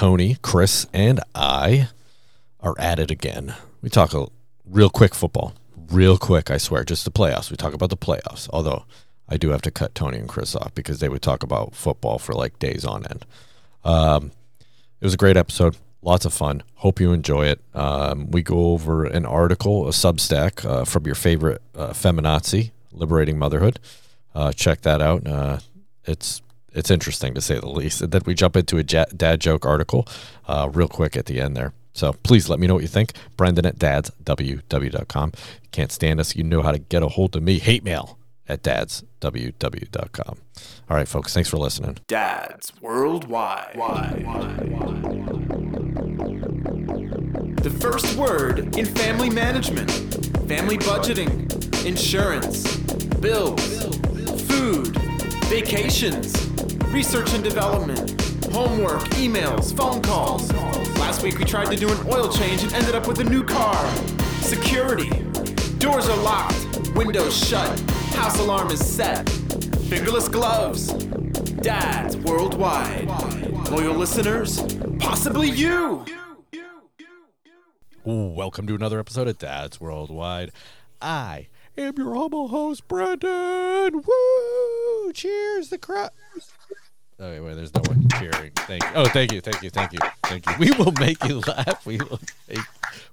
Tony, Chris, and I are at it again. We talk a real quick football, real quick, I swear, just the playoffs. We talk about the playoffs, although I do have to cut Tony and Chris off because they would talk about football for like days on end. Um, it was a great episode, lots of fun. Hope you enjoy it. Um, we go over an article, a Substack uh, from your favorite uh, feminazi, Liberating Motherhood. Uh, check that out. Uh, it's it's interesting to say the least. And then we jump into a dad joke article uh, real quick at the end there. So please let me know what you think. Brendan at dadsww.com. Can't stand us. You know how to get a hold of me. Hate mail at dadsww.com. All right, folks. Thanks for listening. Dads Worldwide. The first word in family management, family budgeting, insurance, bills, food, vacations, research and development, homework, emails, phone calls. Last week we tried to do an oil change and ended up with a new car. Security. Doors are locked, windows shut, house alarm is set. Fingerless gloves. Dads worldwide. Loyal listeners, possibly you. Welcome to another episode of Dads Worldwide. I am your humble host, Brendan. Woo! Cheers, the crowd. Oh, wait, there's no one cheering. Thank you. Oh, thank you, thank you, thank you, thank you. We will make you laugh. We will make,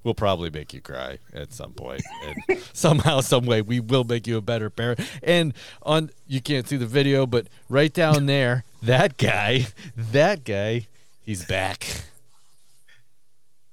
we'll probably make you cry at some point, and somehow, some way, we will make you a better parent. And on, you can't see the video, but right down there, that guy, that guy, he's back.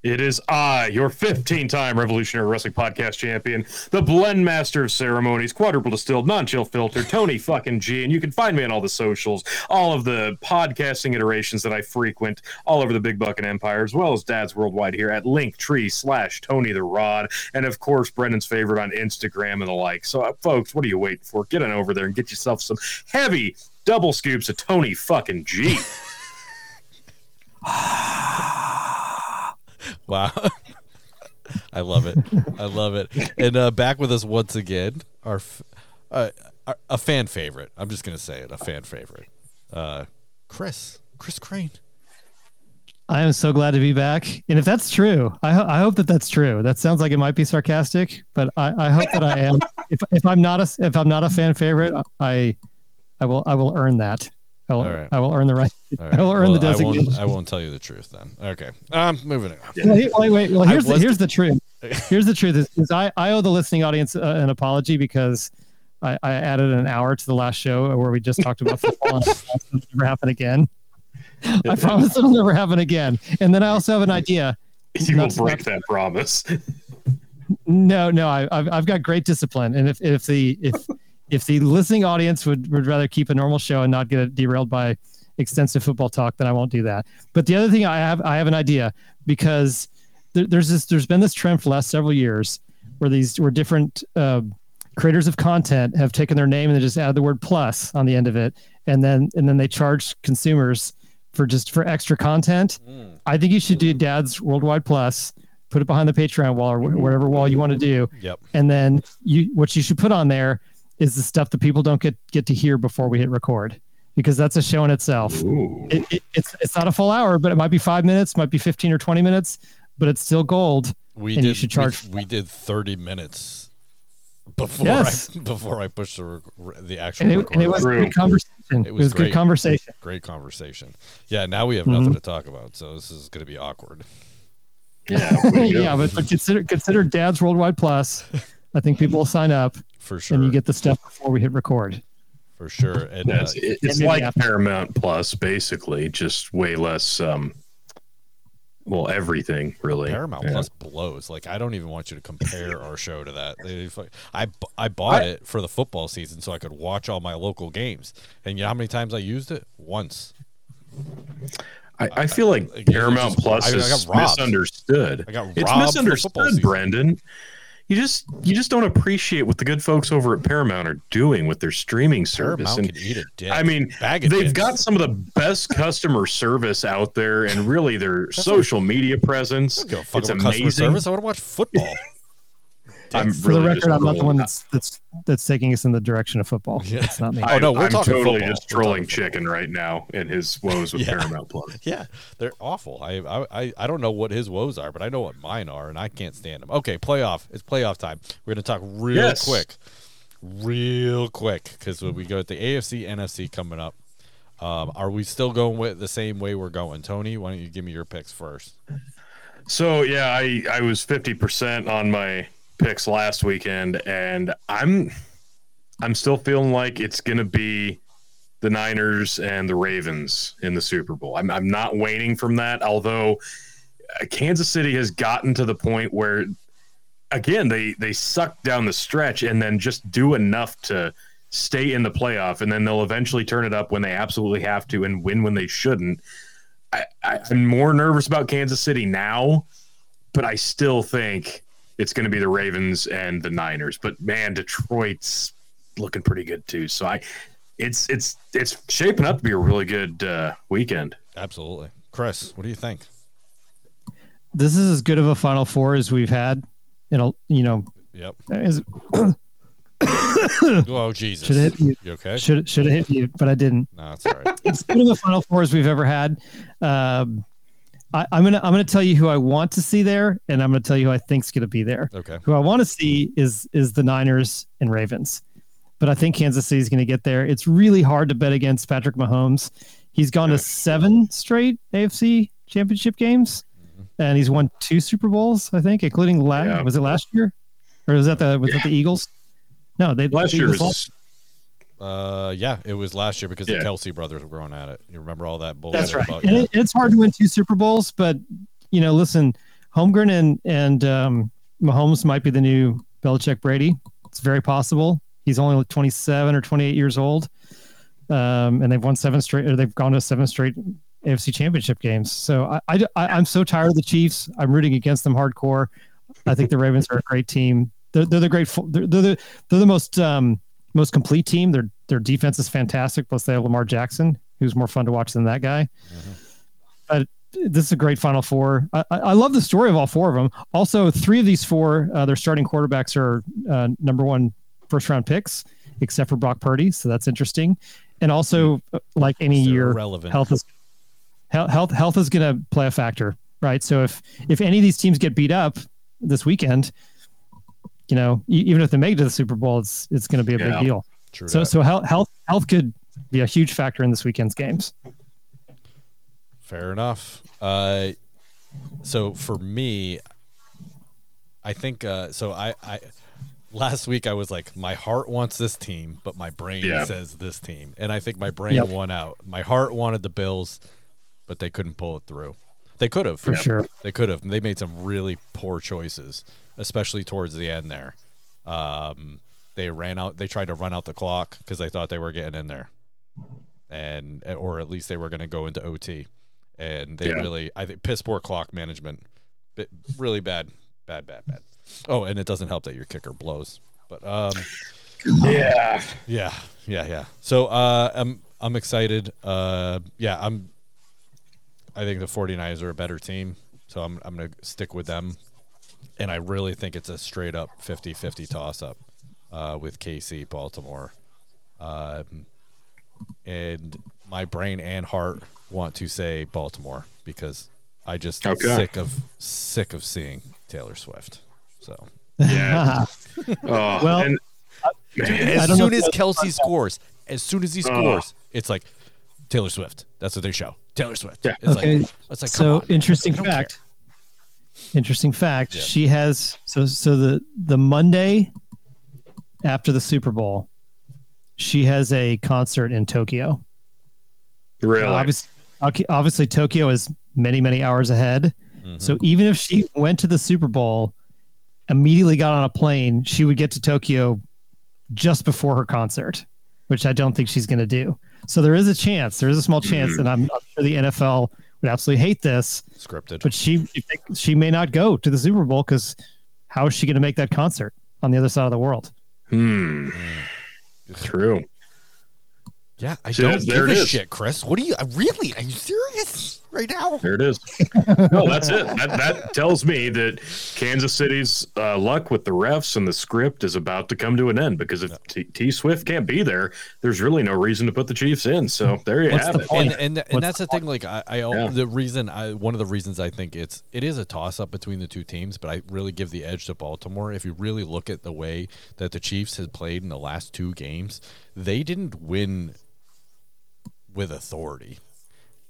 It is I, your 15 time Revolutionary Wrestling Podcast champion, the blend master of ceremonies, quadruple distilled, non chill filter, Tony fucking G. And you can find me on all the socials, all of the podcasting iterations that I frequent all over the Big Bucket Empire, as well as Dad's Worldwide here at Linktree slash Tony the Rod. And of course, Brendan's favorite on Instagram and the like. So, uh, folks, what are you waiting for? Get on over there and get yourself some heavy double scoops of Tony fucking G. Wow. I love it. I love it. And uh, back with us once again, our, uh, our, a fan favorite. I'm just gonna say it, a fan favorite. Uh, Chris, Chris Crane. I am so glad to be back. And if that's true, I, ho- I hope that that's true. That sounds like it might be sarcastic, but I, I hope that I am. if, if I'm not a if I'm not a fan favorite, I I will I will earn that. I will, right. I will earn the right. right. I will earn well, the designation. I won't, I won't, tell you the truth then. Okay. Um, moving on. Wait, wait, wait. Well, here's the, here's the truth. Here's the truth is, is I, I owe the listening audience uh, an apology because I, I added an hour to the last show where we just talked about football and it'll never happen again. I promise it'll never happen again. And then I also have an idea. You will break that promise. No, no, I, I've, I've got great discipline. And if, if the, if, if the listening audience would, would rather keep a normal show and not get it derailed by extensive football talk, then I won't do that. But the other thing I have, I have an idea because there, there's this, there's been this trend for the last several years where these, where different uh, creators of content have taken their name and they just add the word plus on the end of it, and then, and then they charge consumers for just for extra content. Mm. I think you should do Dad's Worldwide Plus put it behind the Patreon wall or whatever wall you want to do. Yep. And then you what you should put on there is the stuff that people don't get get to hear before we hit record because that's a show in itself. It, it, it's it's not a full hour, but it might be five minutes, might be fifteen or twenty minutes, but it's still gold. We did. You should charge. We, we did thirty minutes before yes. I before I pushed the the actual. And it, and it was great conversation. It was, it was great, good conversation. Great conversation. Yeah. Now we have nothing mm-hmm. to talk about, so this is going to be awkward. Yeah. yeah, but, but consider consider Dad's Worldwide Plus. I think people will sign up for sure. And you get the stuff before we hit record. For sure. And uh, it's like after. Paramount Plus, basically, just way less. Um, well, everything really. Paramount yeah. Plus blows. Like I don't even want you to compare our show to that. I I bought I, it for the football season so I could watch all my local games. And you know how many times I used it? Once. I, I feel like I, Paramount Plus I, is misunderstood. it's misunderstood, Brendan you just you just don't appreciate what the good folks over at Paramount are doing with their streaming service. Paramount and I mean, they've dicks. got some of the best customer service out there, and really their social media presence. It's amazing. Service. I want to watch football. I'm For the record, I'm not the one that's that's that's taking us in the direction of football. Yeah. It's not me. Oh, no, we're I'm talking totally football. just trolling chicken right now in his woes with Yeah. Paramount Plus. Yeah, they're awful. I, I I I don't know what his woes are, but I know what mine are, and I can't stand them. Okay, playoff. It's playoff time. We're gonna talk real Yes. quick, real quick, because when we go at the AFC, NFC coming up. Um, are we still going with the same way we're going, Tony? Why don't you give me your picks first? So yeah, I I was fifty percent on my picks last weekend, and I'm I'm still feeling like it's gonna be the Niners and the Ravens in the Super Bowl. I'm I'm not waning from that, although uh, Kansas City has gotten to the point where again they they suck down the stretch and then just do enough to stay in the playoff, and then they'll eventually turn it up when they absolutely have to and win when they shouldn't. I, I, I'm more nervous about Kansas City now, but I still think it's going to be the Ravens and the Niners. But man, Detroit's looking pretty good too. So I, it's it's it's shaping up to be a really good uh, weekend. Absolutely, Chris. What do you think? This is as good of a Final Four as we've had. In a, you know, Yep. as, Oh Jesus. Should it hit You okay? should should have hit you, but I didn't. No, it's all right. It's good of a Final Four as we've ever had. Um, I, I'm gonna I'm gonna tell you who I want to see there, and I'm gonna tell you who I think's gonna be there. Okay. Who I want to see is is the Niners and Ravens, but I think Kansas City's gonna get there. It's really hard to bet against Patrick Mahomes. He's gone to seven straight AFC Championship games, mm-hmm. and he's won two Super Bowls, I think, including last. Yeah. Was it last year, or was that the was that the Eagles? No, they Last the year Eagles was Uh, yeah, it was last year because the Kelce brothers were going at it. You remember all that bullshit? That's right. About, And yeah. it, it's hard to win two Super Bowls, but you know, listen, Holmgren and and um, Mahomes might be the new Belichick Brady. It's very possible. He's only like 27 or 28 years old, um, and they've won seven straight. Or they've gone to seven straight AFC Championship games. So I, I, I am so tired of the Chiefs. I'm rooting against them hardcore. I think the Ravens are a great team. They're, they're the great. They're, they're the they're the most um, most complete team. Their their defense is fantastic. Plus they have Lamar Jackson, who's more fun to watch than that guy. But this is a great Final Four. I, I love the story of all four of them. Also, three of these four, uh, their starting quarterbacks are uh, number one first round picks, except for Brock Purdy. So that's interesting. And also, uh, like any They're year, irrelevant. health is health, health is going to play a factor, right? So if if any of these teams get beat up this weekend, you know, e- even if they make it to the Super Bowl, it's it's going to be a Yeah. big deal. True So that. so health health health could be a huge factor in this weekend's games. Fair enough. Uh, so for me, I think uh, so. I, I last week I was like, my heart wants this team, but my brain Yeah. says this team, and I think my brain Yep. won out. My heart wanted the Bills, but they couldn't pull it through. They could have, For sure. They could have. They made some really poor choices, especially towards the end there. Um, they ran out. They tried to run out the clock because they thought they were getting in there, and or at least they were going to go into OT. And they Yeah. really, I think, piss poor clock management, Bit- really bad, bad, bad, bad. Oh, and it doesn't help that your kicker blows. But um, yeah. yeah, yeah, yeah. So uh, I'm I'm excited. Uh, yeah, I'm. I think the 49ers are a better team, so I'm I'm gonna stick with them. And I really think it's a straight up 50-50 toss up uh, with KC Baltimore. Um, and my brain and heart want to say Baltimore because I just Okay. sick of sick of seeing Taylor Swift. So Yeah. Oh, Well, and, as I don't know soon if as Kelce scores, as soon as he Ugh. scores, it's like Taylor Swift. That's what they show. Taylor Swift. Yeah. It's Okay, like it's like so on. interesting I don't fact. Interesting fact. Yeah. She has so so the the Monday after the Super Bowl, she has a concert in Tokyo. really, Obviously, obviously Tokyo is many many hours ahead. Mhm. So even if she went to the Super Bowl, immediately got on a plane, she would get to Tokyo just before her concert, which I don't think she's going to do. So there is a chance. There is a small chance, and I'm, I'm sure the NFL would absolutely hate this. scripted. But she she may not go to the Super Bowl because how is she going to make that concert on the other side of the world? hmm, true. yeah, I See, don't that's- there give a is. shit, Chris. What are you? Really? Are you serious? Right now. There it is. no, that's it. That, that tells me that Kansas City's uh, luck with the refs and the script is about to come to an end because if T-, T Swift can't be there, there's really no reason to put the Chiefs in. So there you What's have the it. point? and and, and that's the thing. Like I, I Yeah. the reason I one of the reasons I think it's it is a toss up between the two teams, but I really give the edge to Baltimore. If you really look at the way that the Chiefs had played in the last two games, they didn't win with authority.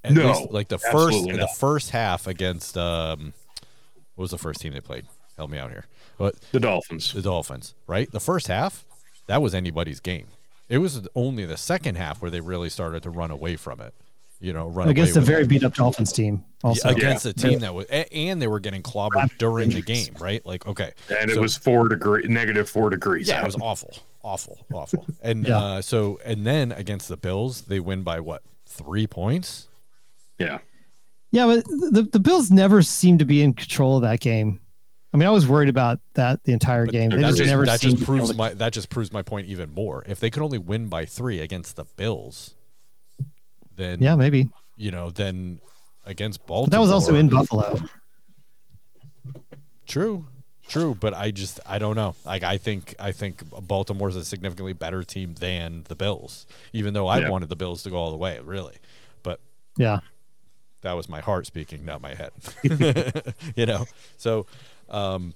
At No, least, like the first absolutely the first half against um, what was the first team they played? Help me out here. But The Dolphins. the Dolphins, right? The first half, that was anybody's game. It was only the second half where they really started to run away from it. You know, run against a away with very it. beat up Dolphins team. Also, against a team that was, and they were getting clobbered during the game, right? Like, okay, And it was four degree, negative four degrees. yeah, it was awful, awful, awful. And Yeah. uh, so, and then against the Bills, they win by what three points? Yeah. Yeah, but the the Bills never seem to be in control of that game. I mean, I was worried about that the entire game. They that just just, never that just to be able proves my that just proves my point even more. If they could only win by three against the Bills, then Yeah, maybe. you know, then against Baltimore, But that was also in Buffalo. True, true, but I just I don't know. Like I think I think Baltimore's a significantly better team than the Bills, even though I Yeah. wanted the Bills to go all the way, really. But Yeah. That was my heart speaking, not my head. you know, so um,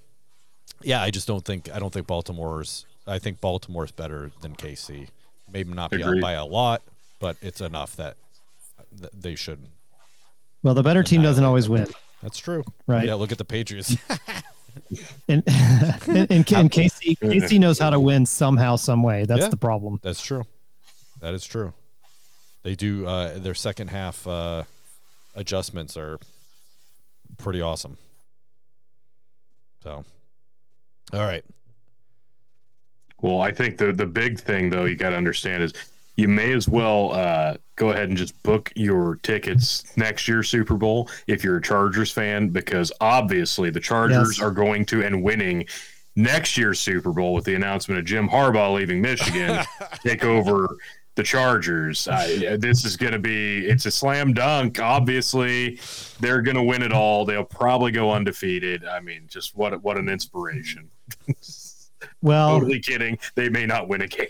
yeah, I just don't think I don't think Baltimore's. I think Baltimore's better than KC. Maybe not be up by a lot, but it's enough that th- they shouldn't. Well, the better team doesn't always win, That's true. right? Yeah, look at the Patriots. And and, and, and Casey Casey knows how to win somehow, some way. That's Yeah. the problem. That's true. That is true. They do uh, their second half uh, adjustments are pretty awesome. So, all right. Well, I think the the big thing though you got to understand is you may as well uh, go ahead and just book your tickets next year Super Bowl if you're a Chargers fan, because obviously the Chargers Yes. are going to and winning next year's Super Bowl with the announcement of Jim Harbaugh leaving Michigan, take over the Chargers. I, this is going to be it's a slam dunk. Obviously, they're going to win it all. They'll probably go undefeated. I mean, just what what an inspiration. Well, Totally kidding. They may not win a game.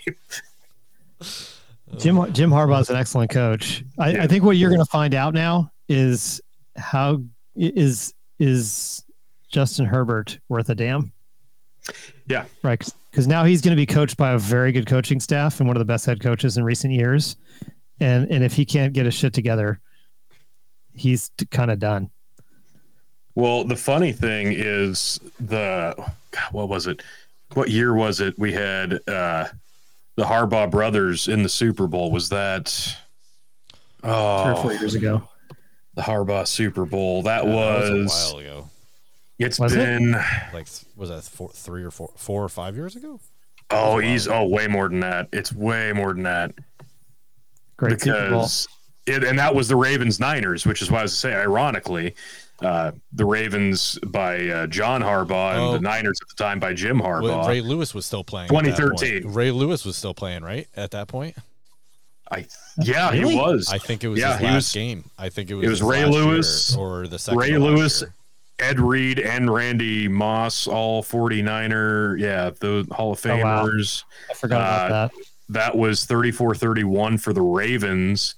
Jim Jim Harbaugh is an excellent coach. I, Yeah. I think what you're going to find out now is how is is Justin Herbert worth a damn? Yeah. Right, because now he's going to be coached by a very good coaching staff and one of the best head coaches in recent years. And and if he can't get his shit together, he's kind of done. Well, the funny thing is the God, what was it? What year was it? We had uh the Harbaugh brothers in the Super Bowl. Was that Three or four oh years ago. the Harbaugh Super Bowl? That Yeah, was, that was a while ago. It's Was it? been Like, was that four, three or four, four or five years ago? oh he's oh way more than that. It's way more than that. Great because it, and that was the Ravens Niners, which is why I was to say, ironically, uh, the Ravens by uh, John Harbaugh and Oh. the Niners at the time by Jim Well, Harbaugh. Ray Lewis was still playing. 2013. Ray Lewis was still playing, right? At that point, I yeah, Really? he was. I think it was Yeah, his he last was- game. I think it was. it was Ray Lewis, or the second. Ray Lewis, year. Ed Reed, and Randy Moss, all 49er, yeah, the Hall of Oh, wow. Famers. I forgot about uh, that. That was 34 31 for the Ravens.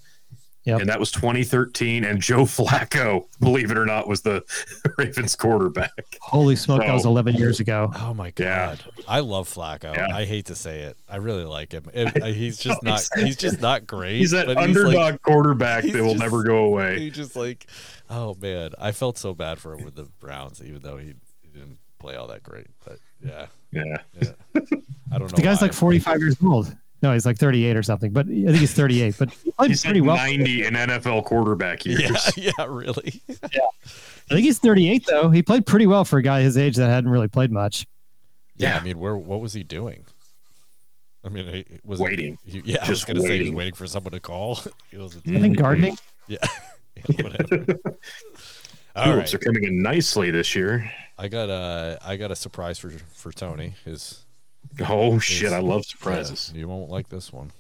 Yep. And that was 2013. And Joe Flacco, believe it or not, was the Ravens quarterback. Holy smoke, that was 11 years ago. Oh my Yeah. god, I love Flacco. Yeah. I hate to say it, I really like him. It- he's just not. He's just not great. He's that but underdog like- quarterback that will just- never go away. he just like, oh man, I felt so bad for him with the Browns, even though he, he didn't play all that great. But yeah, Yeah. yeah. I don't know. The guy's why. like 45 years old. No, he's like 38 or something, but I think he's 38. But he played He's pretty well. 90 in NFL quarterback years. Yeah, yeah, really. Yeah, I think he's 38 though. He played pretty well for a guy his age that hadn't really played much. Yeah, Yeah. I mean, where what was he doing? I mean, he- was Waiting. he- yeah, I was Just gonna say he was waiting. waiting for someone to call. He was, I think gardening. yeah, Yeah, whatever. All right, are coming in nicely this year. I got a I got a surprise for for Tony. His Oh, shit. I love surprises. yeah, you won't like this one.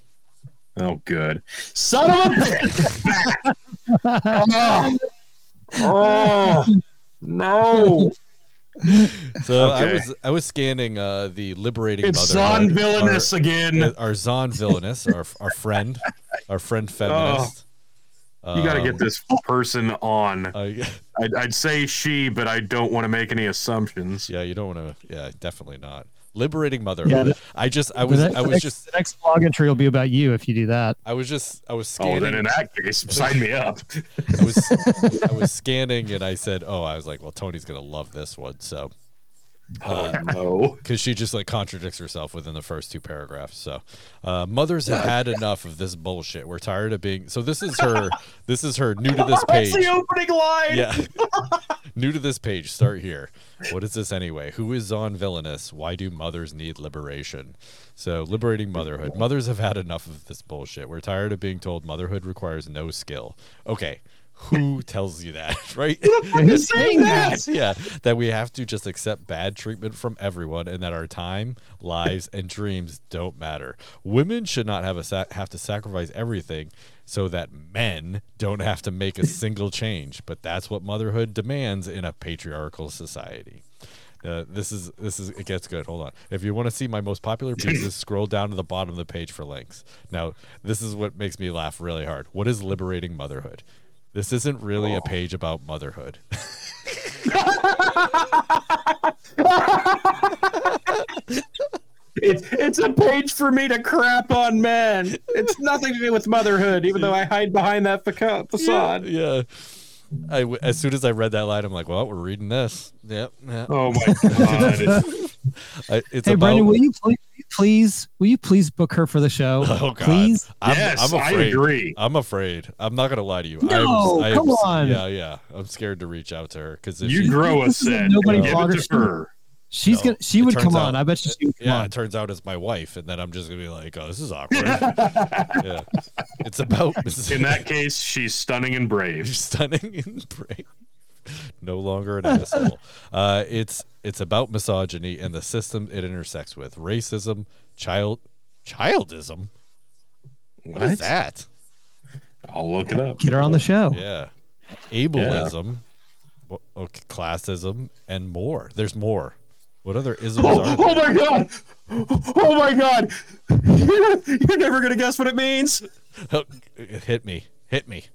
Oh, good. Son of a bitch. Oh, Oh no! So I was I was scanning uh, the liberating It's. Zawn Villines our, again. our Zawn Villines, our our friend, our friend feminist. You got to get Um, this person on. I- I'd, I'd say she, but I don't want to make any assumptions. yeah, you don't want to. Yeah, definitely not. Liberating motherhood. the- I just I was next- I was just the next blog entry will be about you if you do that. I was just I was Oh, then in that case, sign me up. I was I was scanning and I said, "Oh, I was like, well, Tony's gonna love this one." So, Oh no! because she just like contradicts herself within the first two paragraphs. So, uh, mothers have had enough of this bullshit. We're tired of being. So this is her. This is her new to this page. That's the opening line. Yeah, new to this page. Start here. What is this anyway? Who is on villainous? Why do mothers need liberation? So, liberating motherhood. Mothers have had enough of this bullshit. We're tired of being told motherhood requires no skill. Okay, who tells you that, right? Who's saying that? yeah, that we have to just accept bad treatment from everyone, and that our time, lives, and dreams don't matter. Women should not have a sa- have to sacrifice everything so that men don't have to make a single change. But that's what motherhood demands in a patriarchal society. Uh, this is this is it gets good. Hold on. If you want to see my most popular pieces, scroll down to the bottom of the page for links. Now, this is what makes me laugh really hard. What is liberating motherhood? This isn't really a oh. page about motherhood. It's it's a page for me to crap on men. It's nothing to do with motherhood, even though I hide behind that faca- facade. yeah. I w- as soon as I read that line, I'm like, well, we're reading this. Yep. Yeah. Oh my god! I, it's Hey, about. Brendan, will you please, please, will you please book her for the show? oh God. Please. I'm, yes, I'm I agree. I'm afraid. I'm not gonna lie to you. No, I am, I am, come on. Yeah, yeah. I'm scared to reach out to her because You she, grow a This set. nobody and Give it to her. She's No, gonna. She would come out- on. I bet you she would come yeah, on. it turns out it's my wife, and then I'm just gonna be like, oh, this is awkward. yeah, it's about In that case, she's stunning and brave. stunning and brave. No longer an asshole. Uh, it's it's about misogyny and the system it intersects with racism, child childism. what is that? I'll look it up. Get her on the show. Yeah, ableism, wha- okay, classism, and more. There's more. What other isms Oh, are oh my god! Oh my god! You're never gonna guess what it means. there? Hit me. Hit me.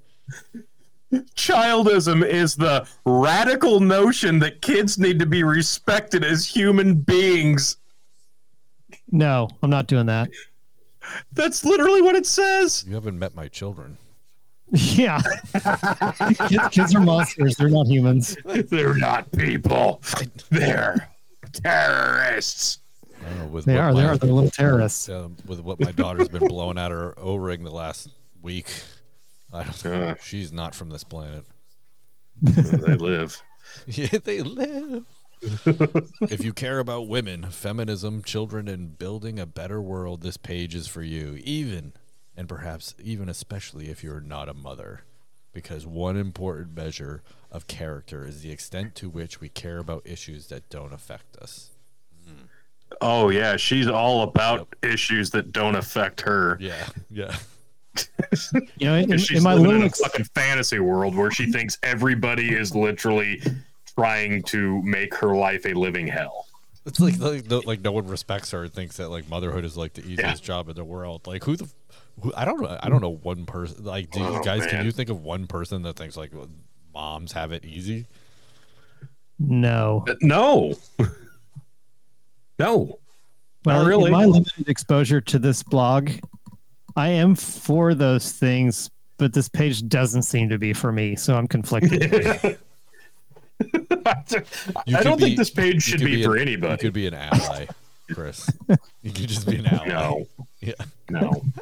Childism is the radical notion that kids need to be respected as human beings. No, I'm not doing that. That's literally what it says. You haven't met my children. Yeah. kids, kids are monsters. They're not humans. They're not people. They're terrorists. Know, with They what are. They are. They're little terrorists. uh, with what my daughter's been blowing at her O ring the last week. I don't Uh. She's not from this planet. they live. Yeah, they live. if you care about women, feminism, children, and building a better world, this page is for you. Even, and perhaps even especially if you're not a mother. Because one important measure of character is the extent to which we care about issues that don't affect us. Oh yeah, she's all about issues that don't affect her. Yeah, yeah. You know, in, she's in my living little in a ex- fucking fantasy world where she thinks everybody is literally trying to make her life a living hell. It's like like no, like no one respects her and thinks that like motherhood is like the easiest Yeah. job in the world. Like who the who, I don't know I don't know one person like do you Oh, guys can you think of one person that thinks like moms have it easy? no. Uh, No. no. Well, Not really. in my limited exposure to this blog, I am for those things, but this page doesn't seem to be for me, so I'm conflicted. I don't be- think this page should could be, an- for You anybody. could be an ally, Chris. you could just be an ally. No. Yeah. No.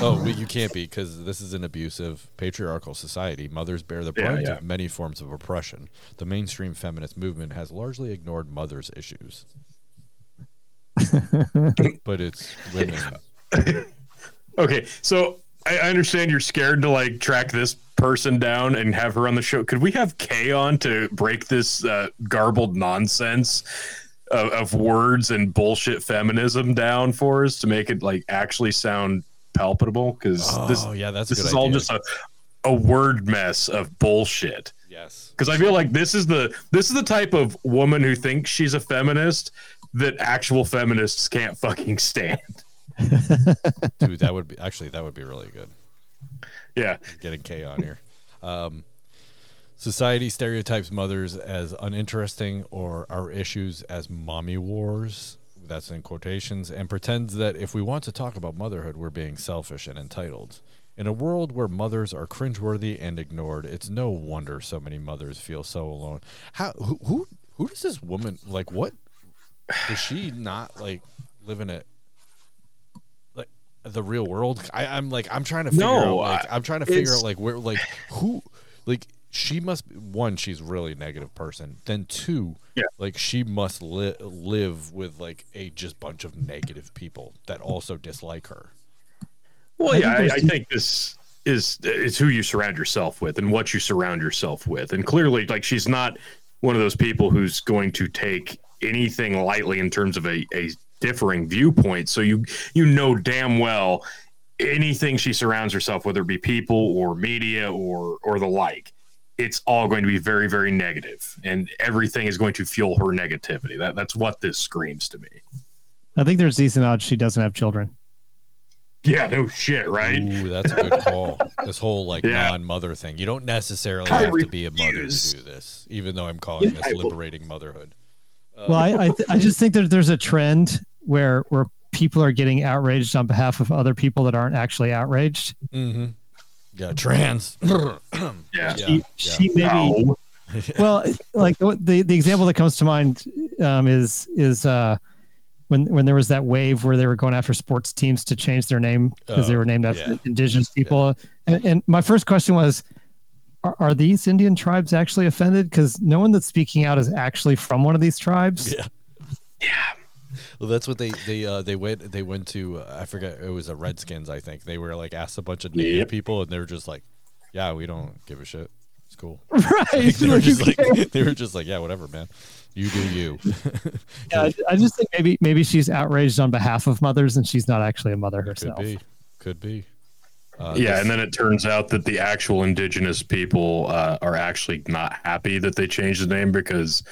Oh, but you can't be because this is an abusive patriarchal society. Mothers bear the Yeah, brunt yeah. of many forms of oppression. The mainstream feminist movement has largely ignored mothers' issues. but it's women. Okay, so I, I understand you're scared to like track this person down and have her on the show. Could we have Kay on to break this uh, garbled nonsense of, of words and bullshit feminism down for us to make it like actually sound palpable? Because this Oh, yeah, that's this is all just a a word mess of bullshit. Yes. Because I feel like this is the this is the type of woman who thinks she's a feminist that actual feminists can't fucking stand. Dude, that would be actually that would be really good. Yeah. Getting K on here. Um, society stereotypes mothers as uninteresting or our issues as mommy wars. That's in quotations, and pretends that if we want to talk about motherhood, we're being selfish and entitled. In a world where mothers are cringeworthy and ignored, it's no wonder so many mothers feel so alone. How who who, who does this woman like? What does she not like living it like the real world? I, I'm like I'm trying to figure No, out. Like, I- I'm trying to figure out like where like who like she must one she's really a negative person then two Yeah. like she must li- live with like a just bunch of negative people that also dislike her Well, I yeah, think I, there's I think this is is who you surround yourself with and what you surround yourself with. And clearly, like she's not one of those people who's going to take anything lightly in terms of a, a differing viewpoints. So you you know damn well anything she surrounds herself, whether it be people or media or or the like, it's all going to be very, very negative. And everything is going to fuel her negativity. That that's what this screams to me. I think there's decent odds she doesn't have children. Yeah, no shit, right? Ooh, that's a good call this whole like Yeah. non-mother thing you don't necessarily I have to be a mother to do this even though i'm calling Yeah, this I will- liberating motherhood Well, I I, th- I just think that there's a trend where where people are getting outraged on behalf of other people that aren't actually outraged. mm-hmm. yeah trans Yeah. Yeah, She, yeah. she maybe No. well like the the example that comes to mind um, is is uh when when there was that wave where they were going after sports teams to change their name because they Oh, were named after yeah. indigenous people and, and my first question was are, are these indian tribes actually offended because no one that's speaking out is actually from one of these tribes Yeah. Yeah. Well, that's what they they uh, they went they went to uh, I forget it was a Redskins I think they were like asked a bunch of native Yep. people and they were just like, yeah, we don't give a shit. It's cool. right they were just like they were just like, yeah, whatever, man. You do you. yeah, I- I just think maybe maybe she's outraged on behalf of mothers and she's not actually a mother herself. Could herself be. Could be. Uh, yeah, this- and then it turns out that the actual indigenous people uh, are actually not happy that they changed the name because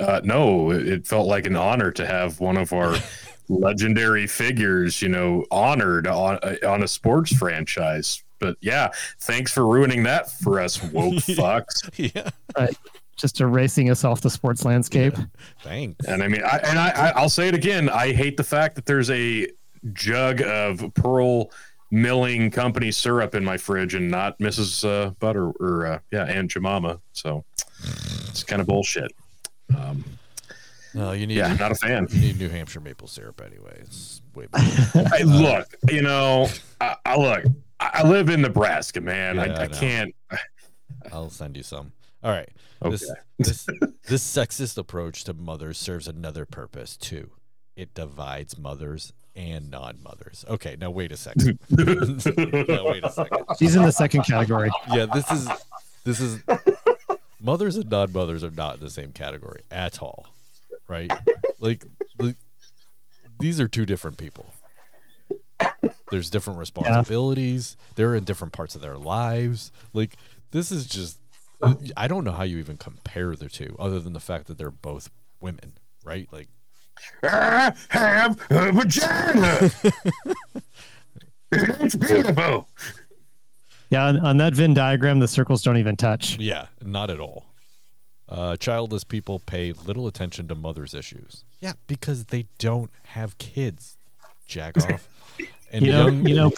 uh, no, it, it felt like an honor to have one of our legendary figures, you know, honored on uh, on a sports franchise. But yeah, thanks for ruining that for us woke fucks. yeah. just erasing us off the sports landscape Thanks. And I mean, I, and I, I, I'll say it again. I hate the fact that there's a jug of Pearl Milling Company syrup in my fridge and not Mrs. Uh, Butter or uh, yeah, Aunt Jemima. So it's kind of bullshit. Um, No, you need yeah, not a fan. you need New Hampshire maple syrup anyway. It's way better. Hey, look, you know, I, I look. I I live in Nebraska, man. Yeah, I, I I can't. I'll send you some. All right. Okay. This, this this sexist approach to mothers serves another purpose too. It divides mothers and non-mothers. Okay, now wait a second. now wait a second. she's in the second category Yeah, this is this is mothers and non-mothers are not in the same category at all, right? Like, like these are two different people. There's different responsibilities. They're in different parts of their lives. Like this is just I don't know how you even compare the two other than the fact that they're both women, right? Like I have a vagina. it's beautiful. Yeah on, on that venn diagram the circles don't even touch Yeah, not at all. Uh, childless people pay little attention to mothers' issues. Yeah, because they don't have kids. Jack off. And you know young, you know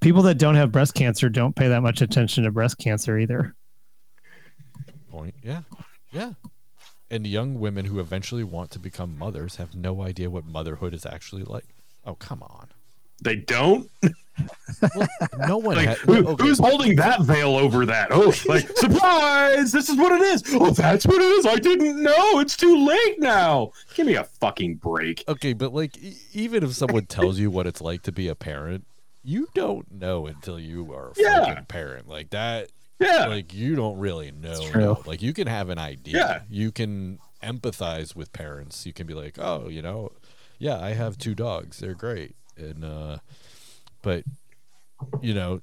people that don't have breast cancer don't pay that much attention to breast cancer either point. Yeah, yeah. And young women who eventually want to become mothers have no idea what motherhood is actually like. Oh, come on. They don't. No one. Like, ha- who, okay. who's holding that veil over that? Oh, like surprise! This is what it is. Oh, that's what it is. I didn't know. It's too late now. Give me a fucking break. Okay, but like, e- even if someone tells you what it's like to be a parent, you don't know until you are a Yeah. freaking parent. Like that. Yeah. like you don't really know, true. know. Like you can have an idea. Yeah. You can empathize with parents. You can be like, oh, you know, yeah, I have two dogs. They're great. And uh but you know,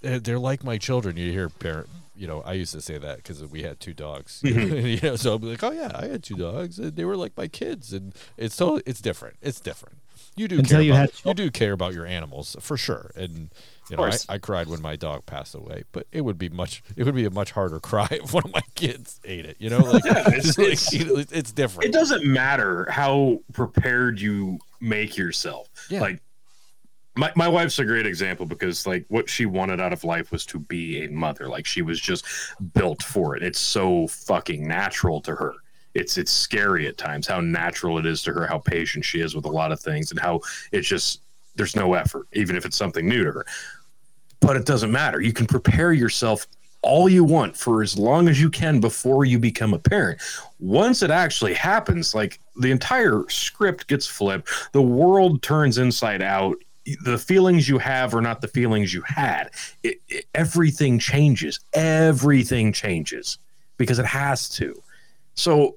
they're they're like my children. You hear parent, you know, I used to say that because we had two dogs. Mm-hmm. you know, so I'll be like, oh yeah, I had two dogs, and they were like my kids, and it's so it's different. It's different. You do Until care you about, had you do care about your animals for sure, and you know, I. I cried when my dog passed away, but it would be much it would be a much harder cry if one of my kids ate it. You know, like, it's- it's, like, it's- you know, it's different. it doesn't matter how prepared you make yourself. Yeah. Like my, my wife's a great example because like what she wanted out of life was to be a mother. Like she was just built for it. It's so fucking natural to her. It's it's scary at times how natural it is to her, how patient she is with a lot of things, and how it's just there's no effort, even if it's something new to her. But it doesn't matter. You can prepare yourself all you want for as long as you can before you become a parent. Once it actually happens, like the entire script gets flipped, the world turns inside out. The feelings you have are not the feelings you had. It, it- everything changes. Everything changes because it has to. So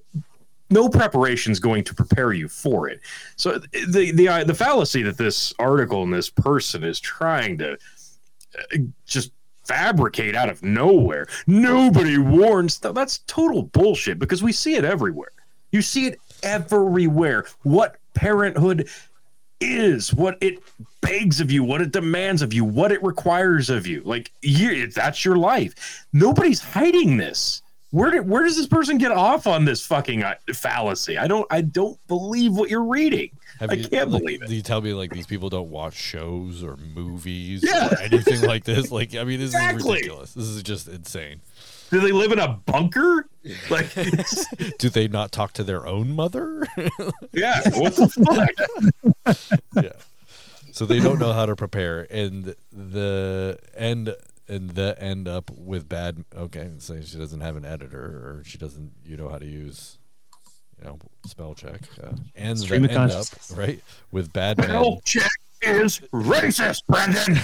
no preparation is going to prepare you for it. So the the the fallacy that this article and this person is trying to uh, just fabricate out of nowhere. Nobody warns. That's total bullshit because we see it everywhere. You see it everywhere. What parenthood is, what it begs of you, what it demands of you, what it requires of you. Like you, that's your life. Nobody's hiding this. Where did, where does this person get off on this fucking uh, fallacy? I don't I don't believe what you're reading. Have I you- can't like, believe it. You tell me like these people don't watch shows or movies Yeah. or anything like this? Like, I mean, this Exactly. is ridiculous. This is just insane. Do they live in a bunker? Like, Do they not talk to their own mother? yeah, what the fuck? yeah. So they don't know how to prepare, and the end and the end up with bad. Okay, so she doesn't have an editor, or she doesn't. You know how to use. You know, spell check, uh, and the Stream of end up right with bad men. Spell check is racist, Brendan.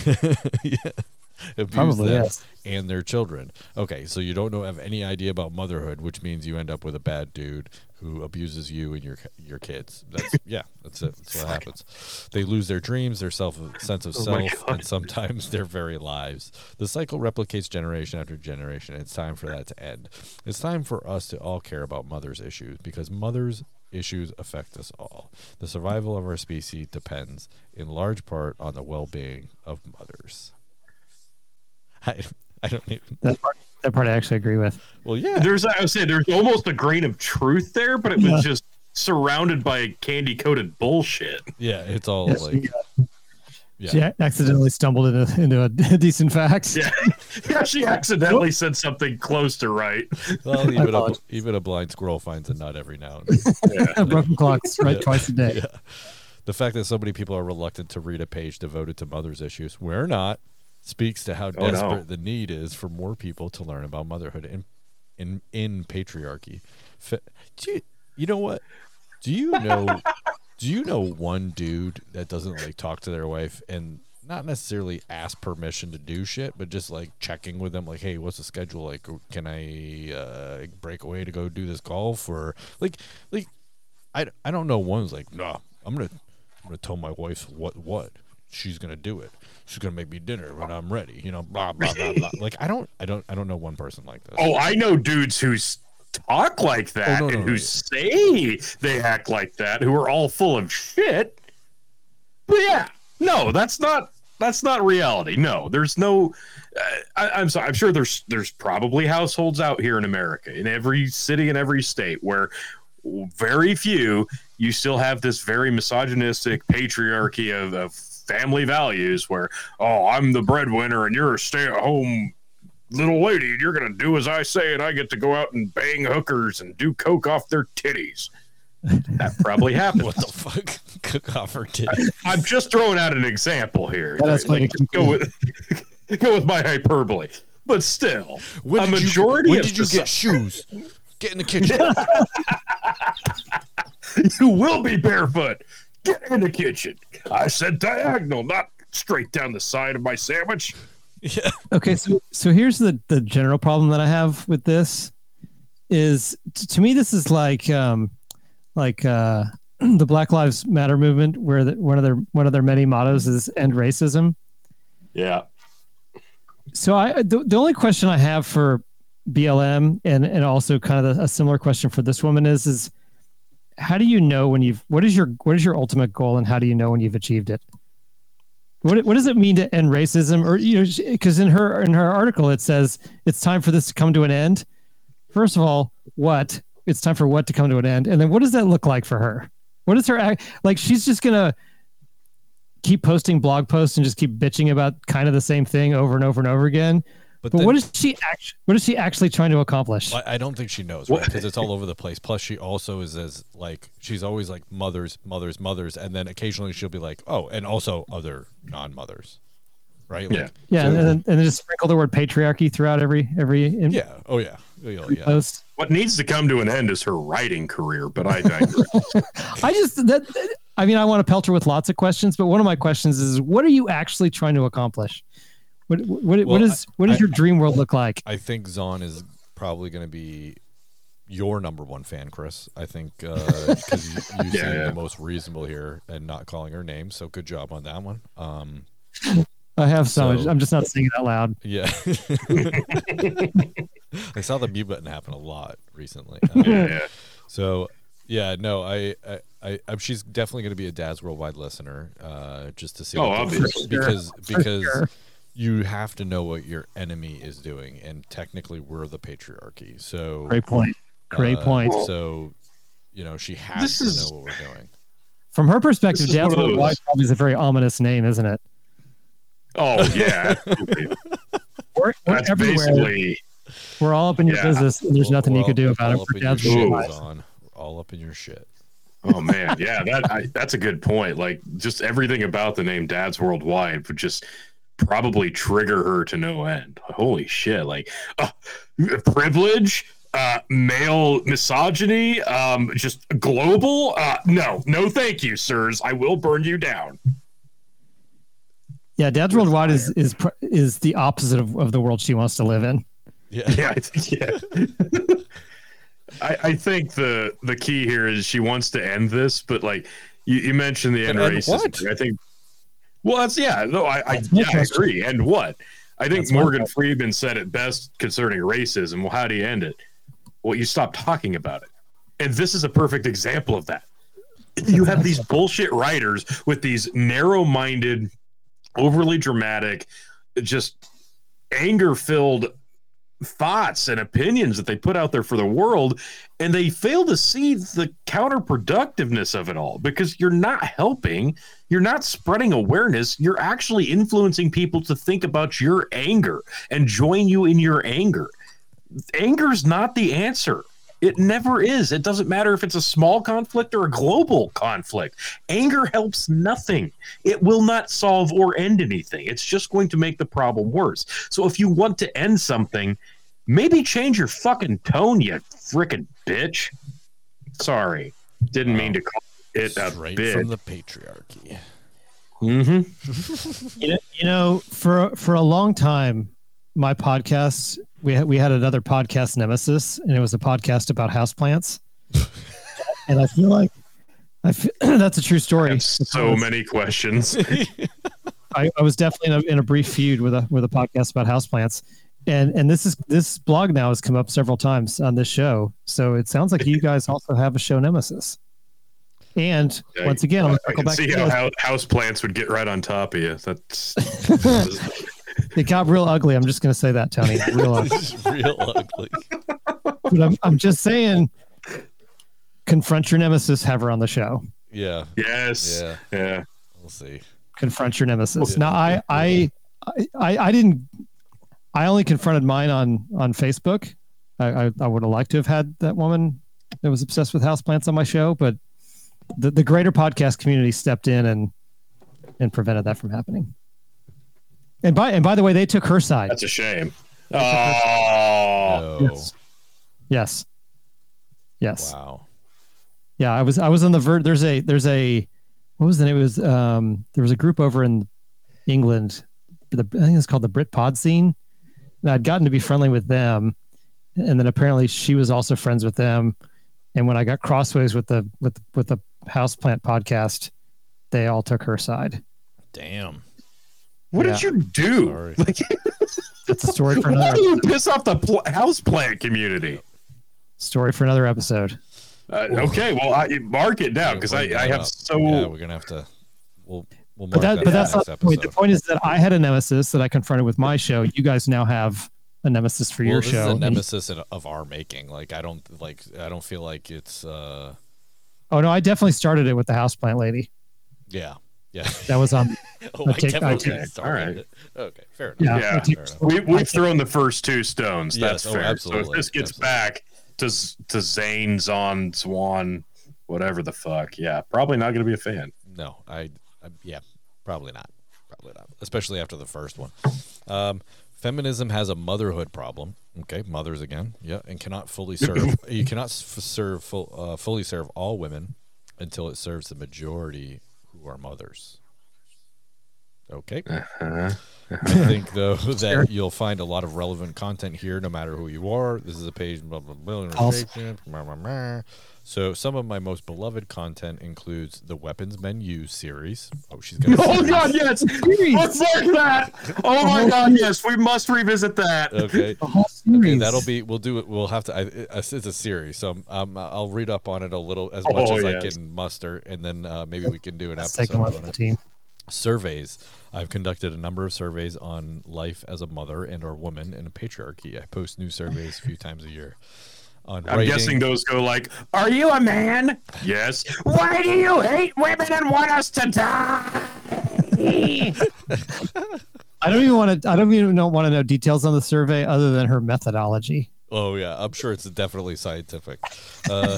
yeah. Abuse Probably, them yes. and their children. Okay, so you don't know have any idea about motherhood, which means you end up with a bad dude who abuses you and your your kids. That's yeah, that's it. That's what happens. They lose their dreams, their self sense of Oh self, and sometimes their very lives. The cycle replicates generation after generation. It's time for that to end. It's time for us to all care about mothers' issues because mothers' issues affect us all. The survival of our species depends in large part on the well-being of mothers. I, I don't even. That part, that part I actually agree with. Well, yeah. There's, I would say, there's almost a grain of truth there, but it was Yeah. just surrounded by candy coated bullshit. Yeah, it's all Yes, like she, yeah. she accidentally stumbled into, into a decent fact. Yeah, yeah. She accidentally said something close to right. Well, even a, even a blind squirrel finds a nut every now and then. Yeah. Broken clocks right Yeah. twice a day. yeah. The fact that so many people are reluctant to read a page devoted to mothers' issues, we're not, speaks to how Oh, no. desperate the need is for more people to learn about motherhood in in, in patriarchy. Do you, you know what? Do you know? do you know one dude that doesn't like talk to their wife and not necessarily ask permission to do shit, but just like checking with them, like, hey, what's the schedule like? Can I uh, break away to go do this golf or like, like, I, I don't know. One's like, no, I'm gonna I'm gonna tell my wife what what she's gonna do it. She's gonna make me dinner when I'm ready. You know, blah blah blah blah. like I don't I don't I don't know one person like this. Oh, I know dudes who talk like that Oh, no, and no, who no. say they act like that, who are all full of shit. But yeah, no, that's not that's not reality. No, there's no. Uh, I, I'm sorry. I'm sure there's there's probably households out here in America, in every city and every state, where very few you still have this very misogynistic patriarchy of, of family values where oh i'm the breadwinner and you're a stay-at-home little lady and you're gonna do as i say and i get to go out and bang hookers and do coke off their titties that probably happens What the fuck? Cook off her titty. i'm just throwing out an example here Yeah, that's Like, like go with go with my hyperbole but still When a did you- majority when of did you soci- get shoes? Get in the kitchen. you will be barefoot. Get in the kitchen. I said diagonal, not straight down the side of my sandwich. yeah. Okay, so so here's the the general problem that I have with this is t- to me this is like um like uh the Black Lives Matter movement where the, one of their one of their many mottos is end racism. Yeah. So I the, the only question I have for BLM and and also kind of a, a similar question for this woman is is how do you know when you've what is your what is your ultimate goal and how do you know when you've achieved it? What what does it mean to end racism or you know because in her in her article it says it's time for this to come to an end. First of all, what? It's time for what to come to an end. And then what does that look like for her? What is her act like she's just to keep posting blog posts and just keep bitching about kind of the same thing over and over and over again. But, but then, what is she actually? What is she actually trying to accomplish? I don't think she knows, right? Because it's all over the place. Plus, she also is as like she's always like mothers, mothers, mothers, and then occasionally she'll be like, oh, and also other non-mothers, right? Like, yeah, yeah, so, and, then, and then just sprinkle the word patriarchy throughout every every. In, yeah. Oh yeah. Oh, yeah. Post. What needs to come to an end is her writing career, but I digress. I just that I mean, I want to pelt her with lots of questions, but one of my questions is, what are you actually trying to accomplish? What what, well, what is what does your dream world look like? I think Zawn is probably going to be your number one fan, Chris. I think because uh, you, you yeah, seem yeah. the most reasonable here and not calling her name. So good job on that one. Um, I have some. So, I'm just not saying it out loud. Yeah. I saw the mute button happen a lot recently. Um, yeah. So yeah, no, I, I, I, I she's definitely going to be a Dad's Worldwide listener, uh, just to see. Oh, obviously, because because sure. You have to know what your enemy is doing, and technically, we're the patriarchy. So great point. Great uh, point. So, you know, she has this to is, know what we're doing. From her perspective, Dad's Worldwide probably is a very ominous name, isn't it? Oh yeah, we're, we're That's everywhere. basically. We're all up in your yeah. business, and there's nothing you could do about it. Dad's on all up in your shit. Oh man, yeah, that I, that's a good point. Like just everything about the name Dad's Worldwide would just probably trigger her to no end. Holy shit! Like uh, privilege, uh, male misogyny, um, just global. Uh, no, no, thank you, sirs. I will burn you down. Yeah, Dad's Worldwide is is is the opposite of, of the world she wants to live in. Yeah, yeah, yeah. I, I, think the the key here is she wants to end this, but like you, you mentioned the end racism. I think. Well, that's yeah. No, I I, yeah, I agree. And what? I think that's Morgan Freeman said it best concerning racism. Well, how do you end it? Well, you stop talking about it. And this is a perfect example of that. You have these bullshit writers with these narrow-minded, overly dramatic, just anger-filled thoughts and opinions that they put out there for the world and they fail to see the counterproductiveness of it all because you're not helping you're not spreading awareness you're actually influencing people to think about your anger and join you in your anger. Anger's not the answer it never is. It doesn't matter if it's a small conflict or a global conflict. Anger helps nothing. It will not solve or end anything. It's just going to make the problem worse. So if you want to end something, maybe change your fucking tone, you freaking bitch. Sorry. Didn't mean to call it a Straight bitch. from the patriarchy. Mm-hmm. you, know, you know, for for a long time, my podcast, we had, we had another podcast nemesis, and it was a podcast about houseplants. and I feel like I feel, that's a true story. So many questions. I, I, was definitely in a, in a, brief feud with a with a podcast about houseplants, and and this is this blog now has come up several times on this show. So it sounds like you guys also have a show nemesis. And once again, I can see how house plants would get right on top of you. That's it got real ugly. I'm just going to say that, Tony. Real ugly. real ugly. But I'm, I'm just saying, confront your nemesis. Have her on the show. Yeah. Yes. Yeah. Yeah. We'll see. Confront your nemesis. Yeah. Now, I, I, I, I didn't. I only confronted mine on on Facebook. I, I, I would have liked to have had that woman that was obsessed with houseplants on my show, but the, the greater podcast community stepped in and and prevented that from happening. And by and by the way, they took her side. That's a shame. Oh. Yes. Yes. Yes. Wow. Yeah, I was I was on the vert. There's a there's a what was the name? It was um there was a group over in England. The I think it's called the Brit Pod scene. And I'd gotten to be friendly with them, and then apparently she was also friends with them. And when I got crossways with the with with the houseplant podcast, they all took her side. Damn. What Yeah. did you do? Sorry. Like, That's a story for how another do you piss off the pl- house plant community? story for another episode. Uh, okay, well, I, mark it down because I, I have up. so. Yeah, we're gonna have to. We'll we'll But that, that but that's not the point. The point is that I had a nemesis that I confronted with my show. You guys now have a nemesis for well, your this show. is a And- nemesis in- of our making. Like I don't like. I don't feel like it's. uh oh no, I definitely started it with the houseplant lady. Yeah. Yeah. That was on. oh, I I take- I definitely take- alright. it. Okay. Fair enough. Yeah, Yeah. Take- Fair enough. We, I we've thrown the first two stones. Yes, That's oh, fair. So if this gets absolutely. back to Z- to Zane, Zawn, Swan, whatever the fuck, yeah, probably not going to be a fan. No, I, I yeah, probably not. Probably not. Especially after the first one. Um, feminism has a motherhood problem. Okay, mothers again. Yeah, and cannot fully serve. you cannot s- f- serve full, uh, fully serve all women until it serves the majority are mothers. Okay. Uh-huh. I think though that you'll find a lot of relevant content here, no matter who you are. This is a page. Blah, blah, blah, False. blah, blah, blah. So some of my most beloved content includes the Weapons Men Use series. Oh, she's gonna. Oh God, yes! Let's mark that. Oh my God, yes! We must revisit that. Okay. Okay, that'll be. We'll do it. We'll have to. I, it's it's a series, so um, I'll read up on it a little as much Oh, as I can muster, and then uh, maybe we can do an Let's take episode a on look at the it. team. Surveys. I've conducted a number of surveys on life as a mother and or woman in a patriarchy. I post new surveys a few times a year. On I'm writing, guessing those go like, "Are you a man?" Yes. Why do you hate women and want us to die? I don't even want to. I don't even want to know details on the survey other than her methodology. Oh yeah, I'm sure it's definitely scientific. Uh,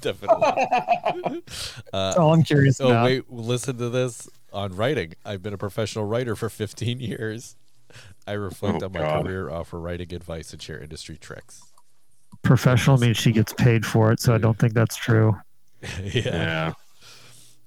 definitely. That's all I'm curious Oh about. wait, listen to this. On writing, I've been a professional writer for 15 years. I reflect Oh, on my God. career, offer writing advice, and share industry tricks. Professional means she gets paid for it, so I don't think that's true. yeah. Yeah.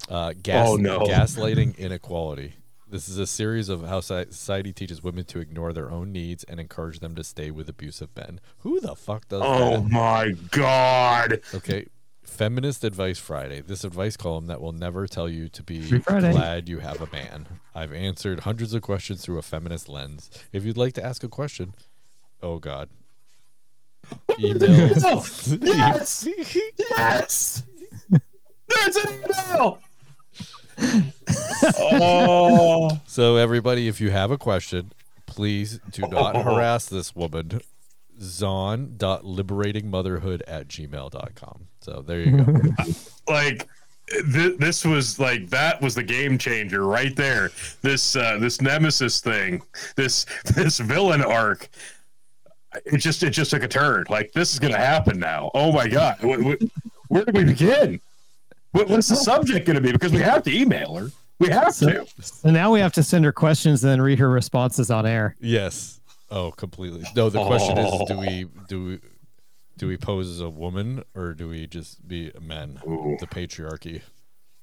Uh, gas, Oh, no. gaslighting inequality. This is a series of how society teaches women to ignore their own needs and encourage them to stay with abusive men. Who the fuck does Oh that? my God. Okay. Feminist Advice Friday. This advice column that will never tell you to be Friday. glad you have a man. I've answered hundreds of questions through a feminist lens. If you'd like to ask a question, oh God. Email. Yes. Yes. There's an email. Oh. oh. So, everybody, if you have a question, please do not Oh. harass this woman. Zawn.liberatingmotherhood at gmail.com. So, there you go. like th- this was like that was the game changer right there this uh this nemesis thing this this villain arc it just it just took a turn like this is gonna happen now oh my god wh- wh- where do we begin what, what's the subject gonna be because we have to email her we have to So now we have to send her questions and then read her responses on air. yes. Oh, completely. No, the question is do Oh. we do we do we pose as a woman or do we just be men? Ooh. The patriarchy.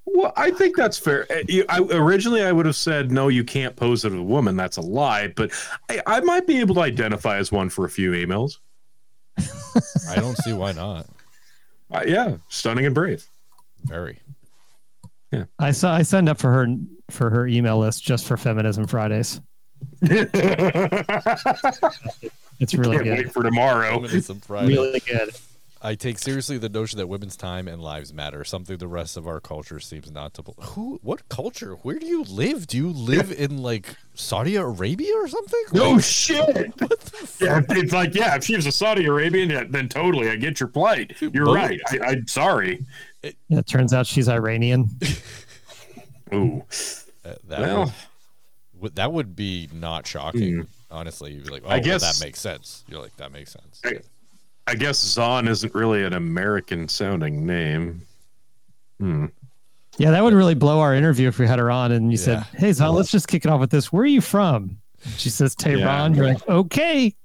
Well, I think that's fair. Uh, I, originally, I would have said no. You can't pose as a woman. That's a lie. But I, I might be able to identify as one for a few emails. I don't see why not. Uh, yeah, stunning and brave. Very. Yeah. I saw I signed up for her for her email list just for Feminism Fridays. Can't It's really good. wait for tomorrow. Feminism Really good. I take seriously the notion that women's time and lives matter, something the rest of our culture seems not to. bel Who? What culture? Where do you live? Do you live in like Saudi Arabia or something? No Like, shit. what the fuck? Yeah, it's like yeah. If she was a Saudi Arabian, yeah, then totally, I get your plight. You're Both. right. I, I'm sorry. Yeah, it turns out she's Iranian. Ooh. Uh, that Well, would, would- that would be not shocking. Honestly, you'd be like, oh, I well, guess- that makes sense. You're like, that makes sense. I, I guess Zawn isn't really an American sounding name. Hmm. Yeah, that would really blow our interview if we had her on and you said, Yeah. "Hey, Zawn, let's just kick it off with this. Where are you from?" She says Tehran. You're like, "Okay,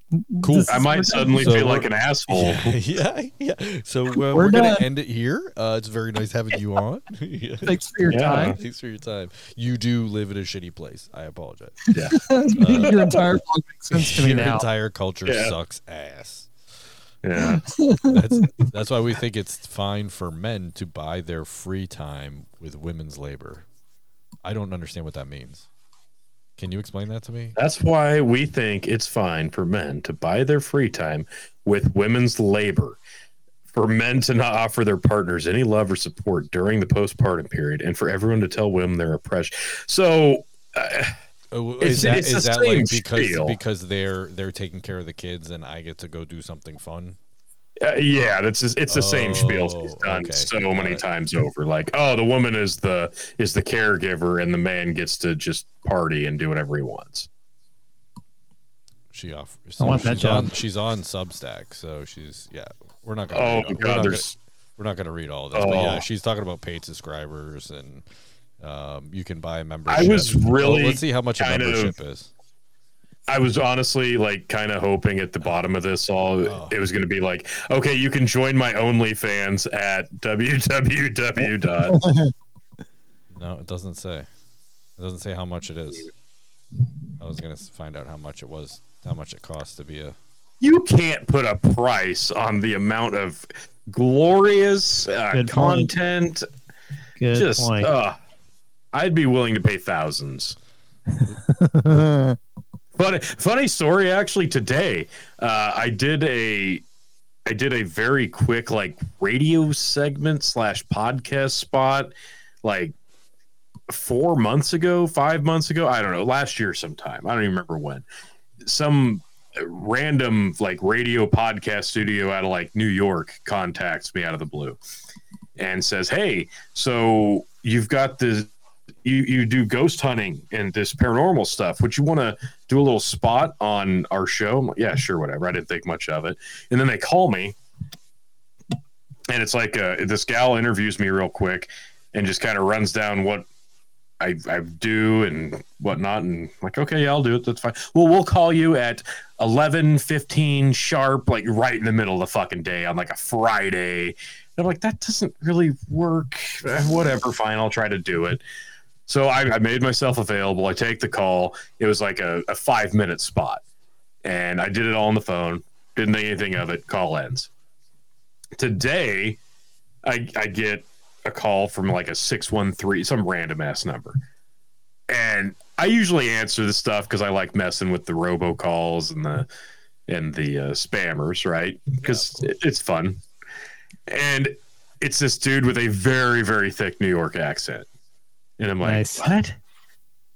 Cool. This I might we're suddenly So feel like an asshole. yeah, yeah. So uh, We're we're, gonna end it here. Uh, it's very nice having you on. Yeah. Thanks for your Yeah. time. Thanks for your time. You do live in a shitty place. I apologize. your entire sense to Your now. entire culture Yeah. sucks ass. Yeah. That's that's why we think it's fine for men to buy their free time with women's labor. I don't understand what that means. Can you explain that to me? That's why we think it's fine for men to buy their free time with women's labor. For men to not offer their partners any love or support during the postpartum period, and for everyone to tell women they're oppressed. So, uh, Oh, It's- is that it's is that like because spiel. because they're they're taking care of the kids and I get to go do something fun? Uh, yeah, that's it's the same spiel he's Oh, done okay. so Got many it. times over. Like, oh, the woman is the is the caregiver, and the man gets to just party and do whatever he wants. She offers. I want that she's job. on she's on Substack, so she's yeah. We're not gonna. Oh read all, we're, God, not gonna, we're not gonna read all this, but yeah, Oh. she's talking about paid subscribers and um, you can buy a membership. I was really Oh, let's see how much a kind of- membership is. I was honestly like kind of hoping at the bottom of this all Oh. it was going to be like, okay, you can join my OnlyFans at www. dot No, it doesn't say. It doesn't say how much it is. I was gonna find out how much it was, how much it costs to be a. You can't put a price on the amount of glorious uh, Good point. content. Good Just, point. uh, I'd be willing to pay thousands. Funny, funny story. Actually, today uh, I did a, I did a very quick like radio segment slash podcast spot, like four months ago, five months ago. I don't know, last year sometime. I don't even remember when. Some random like radio podcast studio out of like New York contacts me out of the blue and says, "Hey, so you've got the." You, you do ghost hunting and this paranormal stuff. Would you want to do a little spot on our show? Like, yeah, sure, whatever. I didn't think much of it. And then they call me, and it's like uh, this gal interviews me real quick and just kind of runs down what I, I do and whatnot. And I'm like, okay, yeah, I'll do it. That's fine. Well, we'll call you at 11 15 sharp, like right in the middle of the fucking day on like a Friday. And I'm like, that doesn't really work. Eh, Whatever, fine, I'll try to do it. So I, I made myself available. I take the call. It was like a, a five minute spot. And I did it all on the phone. Didn't think anything of it. Call ends. Today, I, I get a call from like a 613, some random ass number. And I usually answer the stuff because I like messing with the robocalls and the and the uh, spammers, right? Because it, it's fun. And it's this dude with a very, very thick New York accent. And I'm like, Nice. what?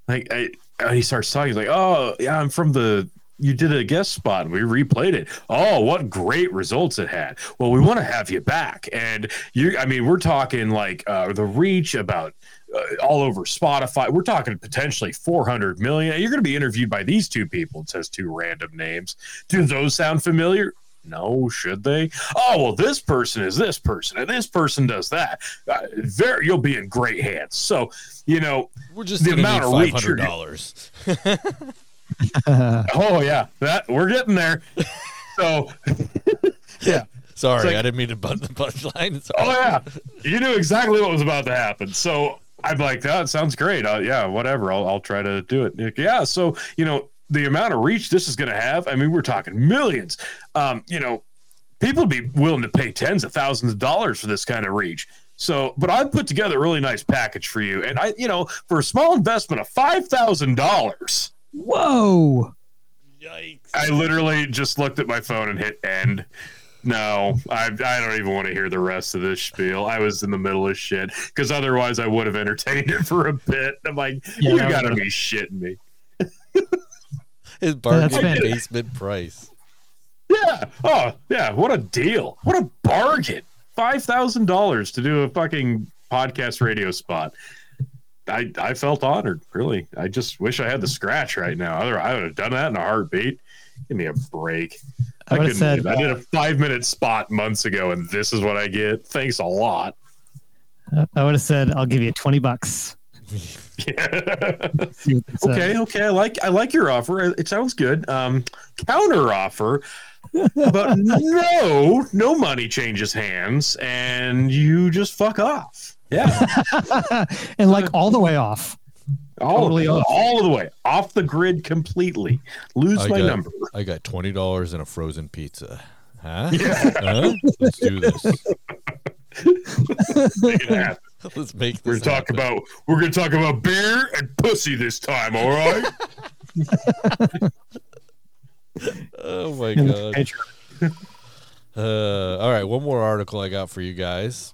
Like, I, and he starts talking. He's like, oh, yeah, I'm from the, you did a guest spot and we replayed it. Oh, what great results it had. Well, we want to have you back. And you, I mean, we're talking like uh, the reach about uh, all over Spotify. We're talking potentially 400 million. You're going to be interviewed by these two people. It says two random names. Do those sound familiar? No, should they? Oh well, this person is this person, and this person does that. Uh, very, you'll be in great hands. So, you know, We're just The amount of five reach hundred dollars. oh yeah, that we're getting there. So, yeah, Sorry, like- I didn't mean to butt the punchline. Sorry. oh yeah, you knew exactly what was about to happen. So I'm like, that sounds great. Uh, yeah, whatever. I'll I'll try to do it. Like, yeah. So you know the amount of reach this is going to have. I mean, we're talking millions. Um, you know, people would be willing to pay tens of thousands of dollars for this kind of reach. So, but I put together a really nice package for you, and I, you know, for a small investment of five thousand dollars. Whoa. Yikes! I literally just looked at my phone and hit end. No, I, I don't even want to hear the rest of this spiel. I was in the middle of shit because otherwise I would have entertained it for a bit. I'm like, Yeah, you gotta be shitting me. His bargain fair. basement price. Yeah. Oh, yeah. What a deal. What a bargain. Five thousand dollars to do a fucking podcast radio spot. I I felt honored. Really. I just wish I had the scratch right now. Other I would have done that in a heartbeat. Give me a break. I would've couldn't said. I did a five minute spot months ago, and this is what I get. Thanks a lot. I would have said, I'll give you 20 bucks. Yeah. See what they say. okay, okay. I like I like your offer. It sounds good. Um, counter offer, but no, no money changes hands, and you just fuck off. Yeah, and like all the way off. all Totally of, off. all of the way off the grid completely. Lose I my got, number. I got twenty dollars and a frozen pizza. Huh? Huh? Let's do this. Make it happen. Let's make We're this gonna talk about we're gonna talk about beer and pussy this time, all right? Oh my god. Uh, all right, one more article I got for you guys.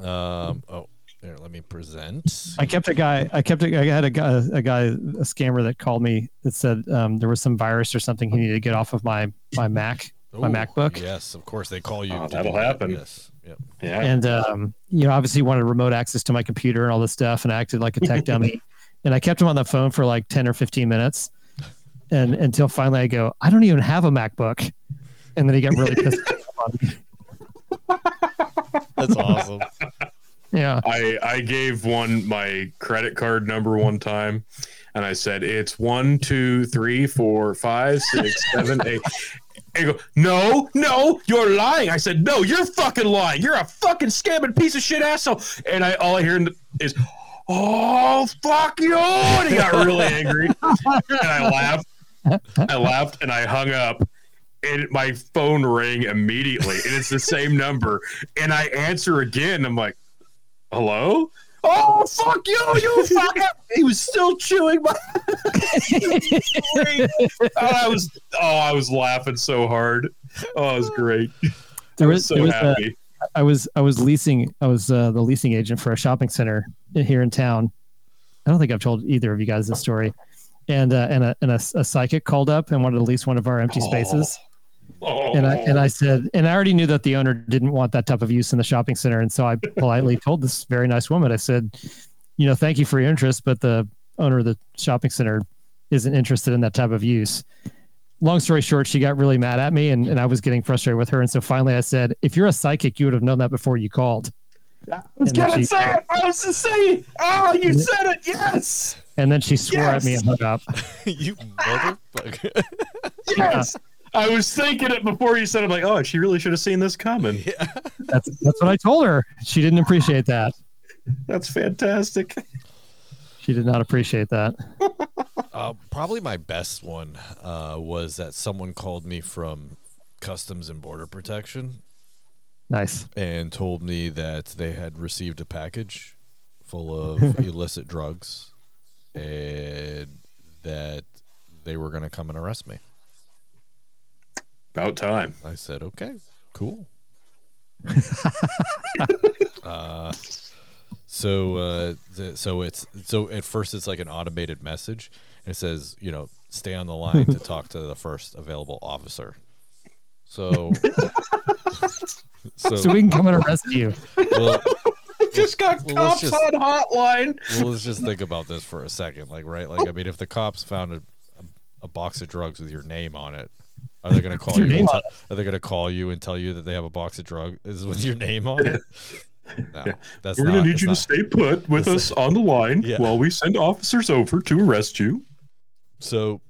Um, oh, there, let me present. I kept a guy. I kept. A, I had a guy. A guy. A scammer that called me that said um, there was some virus or something he needed to get off of my my Mac, my Ooh, MacBook. Yes, of course they call you. Oh, that'll that. happen. Yes. Yep. Yeah. and um, you know, obviously wanted remote access to my computer and all this stuff, and I acted like a tech dummy. And I kept him on the phone for like ten or fifteen minutes, and until finally I go, I don't even have a MacBook, and then he got really pissed off. That's awesome. Yeah, I I gave one my credit card number one time, and I said it's one, two, three, four, five, six, seven, eight. And he go, no, no, you're lying. I said, no, you're fucking lying. You're a fucking scamming piece of shit asshole. And I all I hear is, oh fuck you, and he got really angry, and I laughed. I laughed and I hung up. And my phone rang immediately, and it's the same number. And I answer again. I'm like, hello? Oh fuck you, you fucker! he was still chewing my. oh, I was oh, I was laughing so hard. Oh, it was great. there I was, was so there was happy. I was I was leasing I was uh, the leasing agent for a shopping center here in town. I don't think I've told either of you guys this story. And uh, and a and a, a psychic called up and wanted to lease one of our empty spaces. Oh, And I and I oh. said and I already knew that the owner didn't want that type of use in the shopping center. And so I politely told this very nice woman, I said, you know, thank you for your interest, but the owner of the shopping center isn't interested in that type of use. Long story short, she got really mad at me and, and I was getting frustrated with her. And so finally I said, if you're a psychic, you would have known that before you called. I was and then gonna she- say it. I was to say. Oh, you said it. Yes, And then she swore at me and hung up. you motherfucker. yes. I was thinking it before you said. it. I'm like, oh, she really should have seen this coming. That's that's what I told her. She didn't appreciate that. That's fantastic. She did not appreciate that. Uh, probably my best one uh, was that someone called me from Customs and Border Protection Nice. and told me that they had received a package full of illicit drugs and that they were going to come and arrest me. About time. I said, okay, cool. uh, so, uh, the, so it's so at first it's like an automated message. And it says, you know, stay on the line to talk to the first available officer. So, so, So we can come and arrest you. well, Just got Well, cops just- on hotline. well, let's just think about this for a second. Like, right? Like, I mean, if the cops found a, a, a box of drugs with your name on it, are they going to call you? And name tell- are they going to call you and tell you that they have a box of drugs with your name on it? No, that's We're not. gonna need that's you to stay put with us on the line Yeah. while we send officers over to arrest you. So,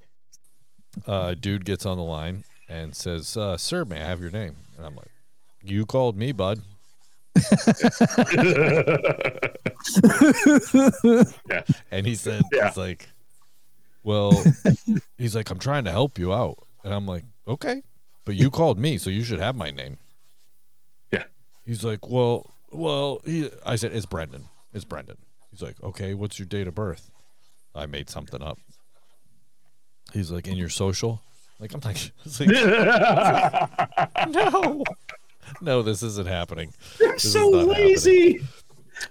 uh, dude gets on the line and says, uh, "Sir, may I have your name?" And I'm like, "You called me, bud." yeah. And he said, Yeah. "He's like, well, he's like, I'm trying to help you out." And I'm like, "Okay, but you called me, so you should have my name." Yeah. He's like, "Well, well," he, I said, "It's Brendan. It's Brendan." He's like, "Okay, what's your date of birth?" I made something up. He's like, "In your social?" Like I'm like, like no, no, this isn't happening. You're This so not happening. lazy.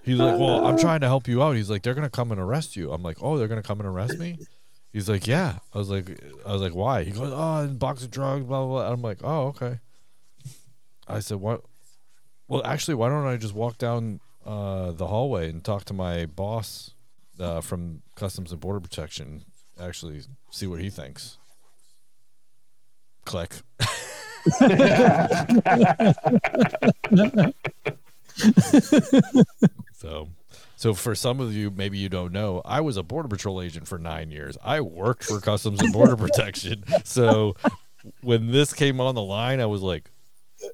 He's like, well, I'm uh. trying to help you out. He's like, they're gonna come and arrest you. I'm like, oh, they're gonna come and arrest me. He's like, yeah. I was like, I was like, why? He goes, oh, and box of drugs, blah blah. blah. I'm like, oh, okay. I said, what? Well, actually, why don't I just walk down uh, the hallway and talk to my boss uh, from Customs and Border Protection? Actually, see what he thinks. Click. So, so for some of you, maybe you don't know, I was a border patrol agent for nine years. I worked for Customs and Border Protection. So, when this came on the line, I was like,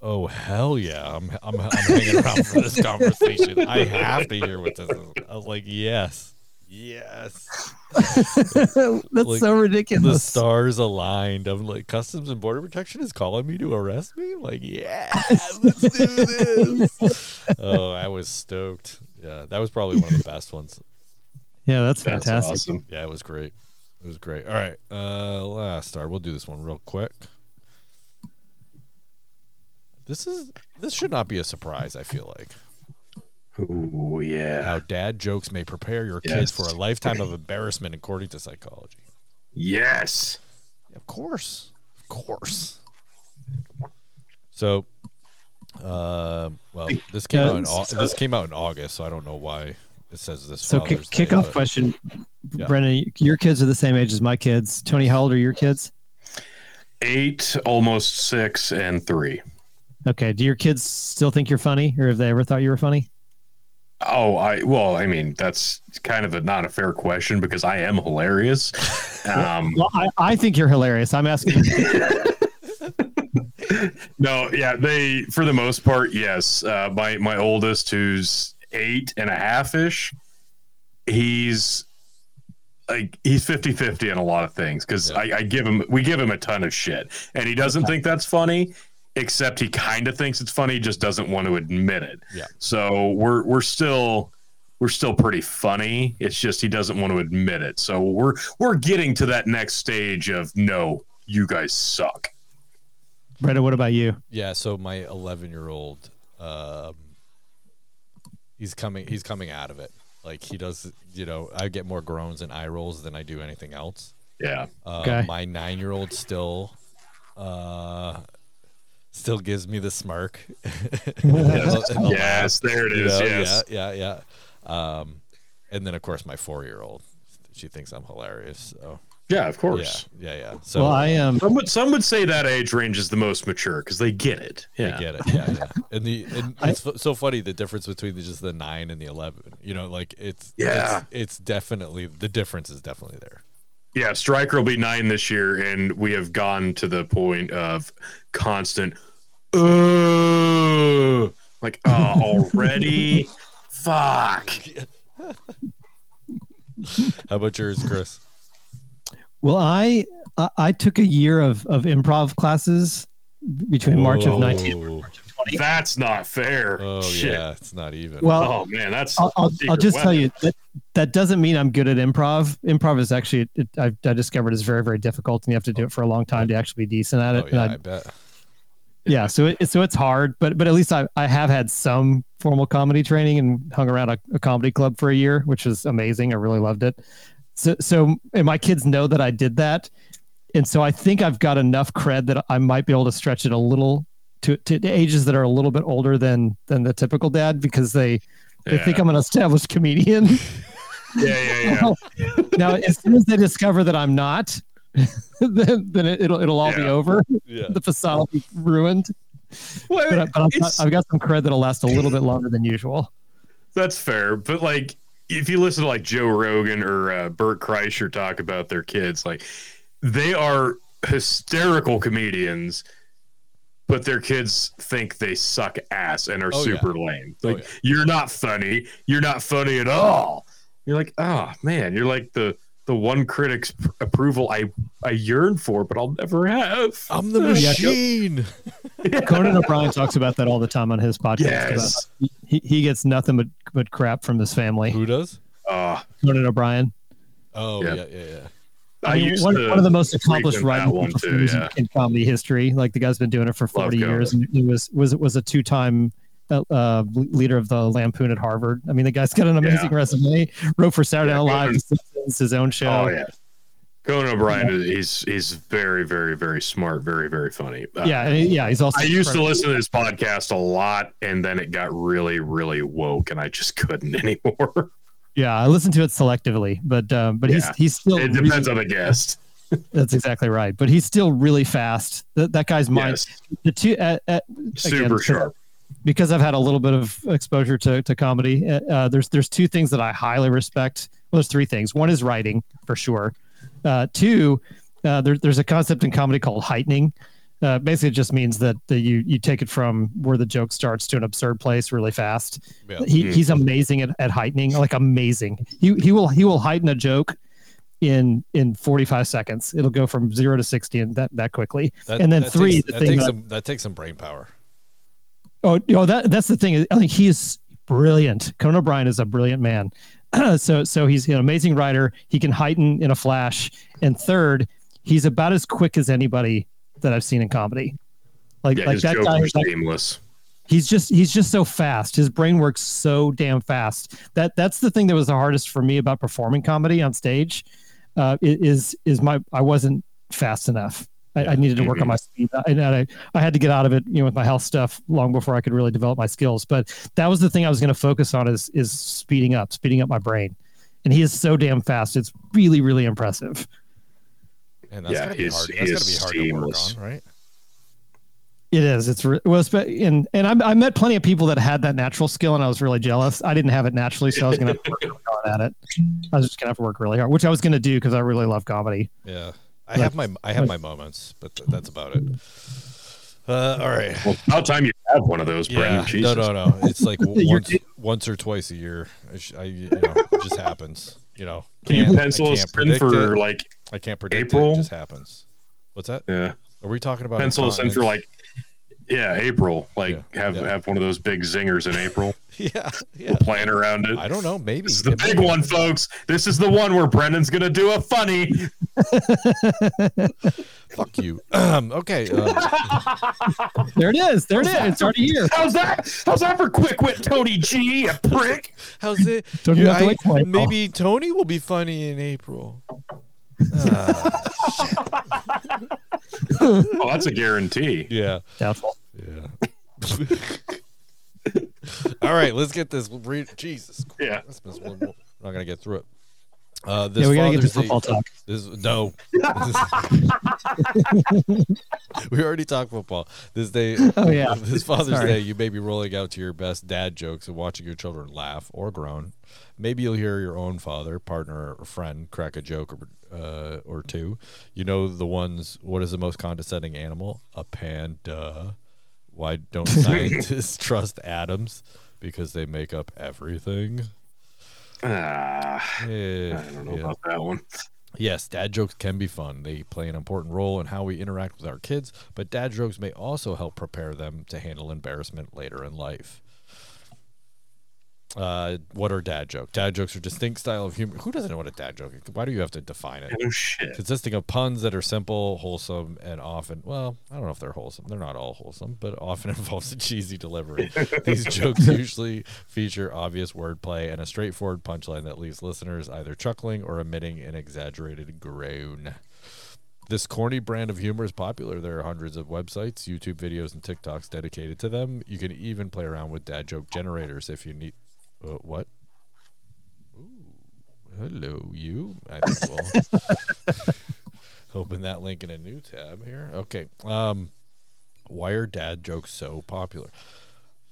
"Oh hell yeah! I'm I'm, I'm hanging around for this conversation. I have to hear what this is." I was like, "Yes, yes. That's Like, so ridiculous. The stars aligned. I'm like, Customs and Border Protection is calling me to arrest me. I'm like, yeah, let's do this. oh, I was stoked. Yeah, that was probably one of the best ones. yeah, that's That's fantastic. awesome. Yeah, it was great. It was great. All right, uh, last star. We'll do this one real quick. This is this should not be a surprise. I feel like Oh yeah. how dad jokes may prepare your Yes. kids for a lifetime of embarrassment, according to psychology. Yes. Of course, of course. So, uh, well, this came Yeah, out in Au- so- this came out in August, so I don't know why it says this. So kick, Father's Day, kickoff but- question, Yeah. Brendan. Your kids are the same age as my kids. Tony, how old are your kids? Eight, almost six, and three. Okay. Do your kids still think you're funny, or have they ever thought you were funny? Oh, I well, I mean, that's kind of a not a fair question because I am hilarious. Um, Well, I, I think you're hilarious. I'm asking. no, yeah, they for the most part, yes. Uh, my my oldest, who's eight and a half ish, he's like he's 50-50 in a lot of things because Yeah. I, I give him we give him a ton of shit and he doesn't think that's funny except he kind of thinks it's funny just doesn't want to admit it Yeah. so we're we're still we're still pretty funny it's just he doesn't want to admit it so we're we're getting to that next stage of no you guys suck Brendan, what about you? Yeah, so my 11 year old, um, he's coming. He's coming out of it. Like he does. You know, I get more groans and eye rolls than I do anything else. yeah Uh, Okay. My nine year old still, uh, still gives me the smirk. yes, the yes there it is. you know, yes Yeah, yeah, yeah. Um, and then of course my four year old, she thinks I'm hilarious. So yeah of course yeah, yeah. So well, I am. Some would some would say that age range is the most mature because they get it. I Yeah, get it. Yeah, yeah. And the and it's f- so funny the difference between the, just the nine and the eleven. You know, like it's Yeah. it's, it's definitely the difference is definitely there. yeah. Striker will be nine this year, and we have gone to the point of constant. Uh, like oh, already. Fuck. How about yours, Chris? Well, I I, I took a year of of improv classes between March of 19 and March of 20. That's not fair. Oh Shit. yeah, it's not even. Well, Oh man, that's. I'll, I'll, I'll secret just tell you that that doesn't mean I'm good at improv. Improv is actually, it, I, I discovered, is very, very difficult, and you have to do it for a long time to actually be decent at it. oh yeah, I- I bet. yeah, so it, so it's hard, but but at least I, I have had some formal comedy training and hung around a, a comedy club for a year, which was amazing. I really loved it. So so and my kids know that I did that, and so I think I've got enough cred that I might be able to stretch it a little to, to ages that are a little bit older than than the typical dad because they they think I'm an established comedian. Yeah, yeah, yeah. now, as soon as they discover that I'm not, then, then it, will it'll all be over. Yeah. The facade will be ruined. Well, But, I- but I've, got, I've got some cred that'll last a little bit longer than usual. That's fair, but like if you listen to like Joe Rogan or uh, Bert Kreischer talk about their kids, like they are hysterical comedians, but their kids think they suck ass and are Oh, yeah. super lame. Oh, Like yeah. you're not funny, you're not funny at all. You're like, oh man, you're like the the one critic's pr- approval I I yearn for, but I'll never have. I'm the Yeah, go- machine. Conan O'Brien talks about that all the time on his podcast. Yes. about- He, he gets nothing but, but crap from his family. Who does? Uh, Conan O'Brien. Oh Yeah. yeah, yeah, yeah. I, I mean, used one, one of the most accomplished frequent that writing too. performers in- Yeah, in comedy history. Like the guy's been doing it for 40 Conan. years, and he was was was a two time uh, uh, leader of the Lampoon at Harvard. I mean, the guy's got an amazing resume. Wrote for Saturday Yeah, Night Live, Conan- The Simpsons, his own show. Oh yeah. Conan O'Brien is he's he's very very very smart, very very funny. Uh, yeah, he- yeah. He's also. I used to listen to this podcast a lot, and then it got really really woke, and I just couldn't anymore. Yeah, I listen to it selectively, but um, but Yeah. he's he's still. it really- depends on the guest. That's exactly right. But he's still really fast. That, that guy's mind. Yes, The two at, at, super again, sharp. because I've had a little bit of exposure to, to comedy. uh, Uh, there's there's two things that I highly respect. Well, there's three things. One is writing for sure. Uh, two, uh, there, there's a concept in comedy called heightening, Uh, basically, it just means that the, you you take it from where the joke starts to an absurd place really fast. Yeah. He, he's amazing at, at heightening, like amazing. He he will he will heighten a joke in in 45 seconds. It'll go from zero to 60 and that that quickly. That- and then that three, takes, the that thing takes that- some that takes some brain power. Oh, you know, that that's the thing. I think he is brilliant. Conan O'Brien is a brilliant man. so so he's an amazing writer. He can heighten in a flash. And third, he's about as quick as anybody that I've seen in comedy. Like Yeah, like that guy is like seamless. he's just he's just so fast. His brain works so damn fast. That that's the thing that was the hardest for me about performing comedy on stage. Uh, is is my I wasn't fast enough. I, I needed to work on mm-hmm. my speed, and I I had to get out of it, you know, with my health stuff long before I could really develop my skills. But that was the thing I was going to focus on is is speeding up, speeding up my brain. And he is so damn fast. It's really really impressive. And that's Yeah, gotta be he's- hard. he That's is gotta be hard to work on, right? It is. It's re- well, spe- and and I, I met plenty of people that had that natural skill, and I was really jealous. I didn't have it naturally, so I was going to have to work hard at it. I was just going to have to work really hard, which I was going to do because I really love comedy. Yeah. I have my I have my moments, but th- that's about it. Uh, all right. Well, about time you have one of those, Brandon. Yeah. No, Jesus. no, no. It's like once once or twice a year. I, sh- I you know, it just happens. You know. Can you pencil us can't in for it. like, I can't predict. April? It just happens. What's that? yeah, Are we talking about pencil us in for like, yeah, April. Like, Yeah, have yeah. have one of those big zingers in April. Yeah. Yeah. Plan around it. I don't know. Maybe This is the It big be. one, folks. This is the one where Brendan's gonna do a funny. Fuck you. Um, okay. Um, There it is. There it is. It's already here. How's that? How's that for quick wit, Tony G? A prick. how's it? Don't You- have I- wait maybe Tony will be funny in April. Ah, Oh, that's a guarantee. yeah. Doubtful. Yeah. All right, let's get this. Re- Jesus, Yeah. Christ, we're we're not gonna get through it. Uh, this Yeah, we got to get to Father's Day- football talk. This no. we already talked football. This day, Oh, yeah. this Father's Sorry. Day, you may be rolling out to your best dad jokes and watching your children laugh or groan. Maybe you'll hear your own father, partner, or friend crack a joke or uh, or two. You know the ones. What is the most condescending animal? A panda. Why don't scientists trust atoms? Because they make up everything. Ah, Eh, I don't know yeah. about that one. Yes, dad jokes can be fun. They play an important role in how we interact with our kids, but dad jokes may also help prepare them to handle embarrassment later in life. Uh, what are dad jokes? Dad jokes are distinct style of humor. Who doesn't know what a dad joke is? Why do you have to define it? Oh shit. Consisting of puns that are simple, wholesome, and often, well, I don't know if they're wholesome. They're not all wholesome, but often involves a cheesy delivery. These jokes usually feature obvious wordplay and a straightforward punchline that leaves listeners either chuckling or emitting an exaggerated groan. This corny brand of humor is popular. There are hundreds of websites, YouTube videos, and TikToks dedicated to them. You can even play around with dad joke generators if you need. Uh, what? Hello, you. I think we'll open that link in a new tab here. Okay. Um, why are dad jokes so popular?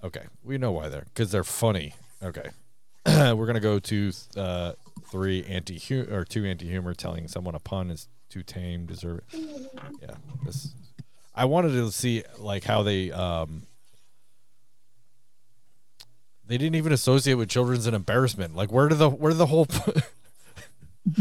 Okay, we know why they're because they're funny. Okay, we're gonna go to uh, three anti or two anti humor telling someone a pun is too tame. Deserve it. Yeah, this. I wanted to see like how they um. They didn't even associate with children's an embarrassment. Like, where did the where did the whole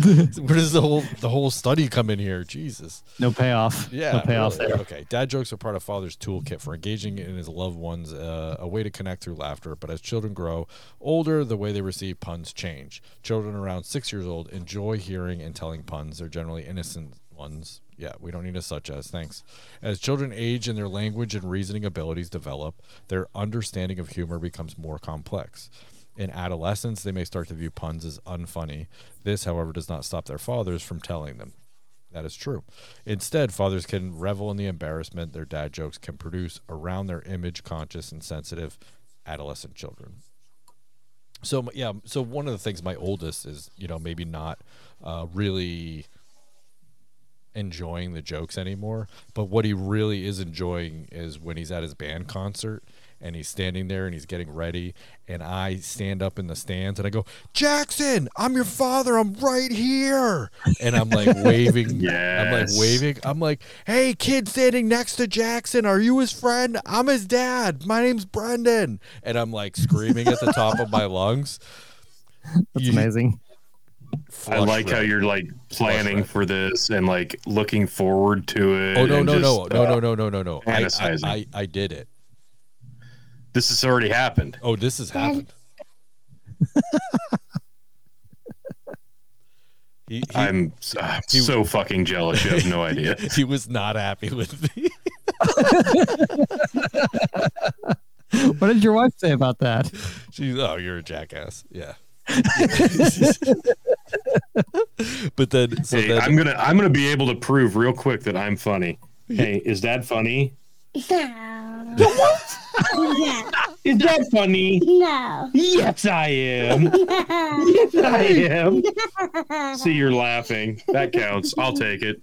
where does the whole the whole study come in here? Jesus. No payoff. Yeah, No payoff really. there. Okay, dad jokes are part of father's toolkit for engaging in his loved ones, uh, a way to connect through laughter. But as children grow older, the way they receive puns change. Children around six years old enjoy hearing and telling puns. They're generally innocent ones. Yeah, we don't need a such as. Thanks. As children age and their language and reasoning abilities develop, their understanding of humor becomes more complex. In adolescence, they may start to view puns as unfunny. This, however, does not stop their fathers from telling them. That is true. Instead, fathers can revel in the embarrassment their dad jokes can produce around their image conscious and sensitive adolescent children. So yeah, so one of the things my oldest is, you know, maybe not uh, really enjoying the jokes anymore, but what he really is enjoying is when he's at his band concert and he's standing there and he's getting ready and I stand up in the stands and I go, "Jackson, I'm your father. I'm right here." And I'm like waving I'm like waving. I'm like, "Hey, kid standing next to Jackson, are you his friend? I'm his dad. My name's Brendan." And I'm like screaming at the top of my lungs. That's You- amazing. I like how you're like planning red. for this and like looking forward to it. Oh no and no no just, no uh, no no no no no! I, I. I I did it. This has already happened. Oh, this has happened. he, he, I'm uh, he- so fucking jealous. You have no idea. he was not happy with me. What did your wife say about that? She's oh, you're a jackass. Yeah. but then so hey, then I'm gonna I'm gonna be able to prove real quick that I'm funny. Hey, is that funny? No. Is that funny? No. Yes, I am. Yes, I am. See, you're laughing. That counts. I'll take it.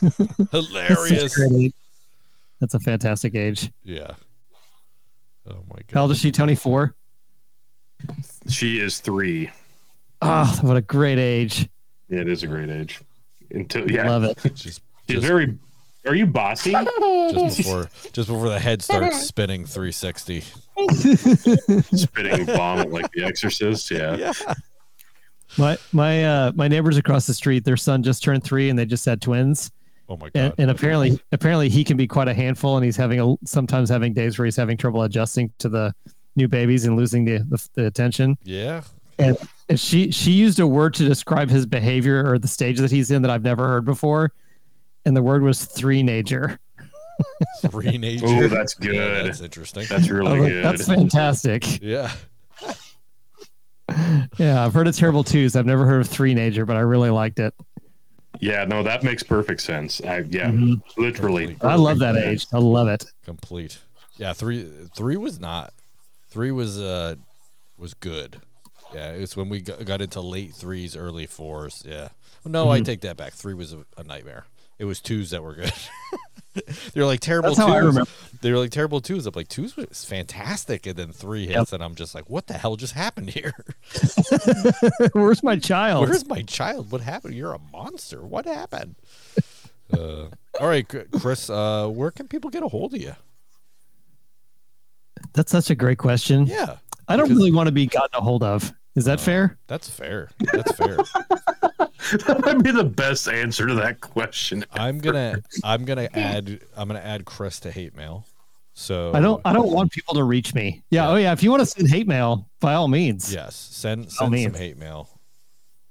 That's a hilarious. great. That's a fantastic age. Yeah. Oh my god. How old god. is she? Tony four. She is three. Oh, what a great age. Yeah, it is a great age. Until yeah, Love it. Just she's just, very. Are you bossy? just before just before the head starts spinning 360. Spitting vomit like The Exorcist. Yeah. Yeah. My my uh my neighbors across the street, their son just turned three, and they just had twins. Oh my And, god. and apparently, apparently, he can be quite a handful, and he's having a sometimes having days where he's having trouble adjusting to the new babies and losing the the, the attention. yeah. And she she used a word to describe his behavior or the stage that he's in that I've never heard before, and the word was three nager. Three nature. Oh, that's Yeah, good. that's interesting. That's really like, good. That's fantastic. yeah. Yeah, I've heard of terrible twos. I've never heard of three nager, but I really liked it. Yeah, no, that makes perfect sense. I, yeah, Mhm. literally. I love that age. I love it. Complete. Yeah, three three was not. Three was uh was good. Yeah, it's when we got, got into late threes, early fours. Yeah. No, I take that back. Three was a, a nightmare. It was twos that were good. They're like terrible That's how I twos. remember. They were like terrible twos. I'm like twos was fantastic, and then three hits, and I'm just like, what the hell just happened here? Where's my child? Where's my child? What happened? You're a monster. What happened? uh, all right, Chris. Uh, where can people get a hold of you? That's such a great question. Yeah, I don't because- really want to be gotten a hold of. Is that fair? that's fair. That's fair. that might be the best answer to that question. I'm gonna I'm gonna add I'm gonna add Chris to hate mail. So I don't. I don't want people to reach me. Yeah. Oh yeah. If you want to send hate mail, by all means. Yes, send send some man. hate mail,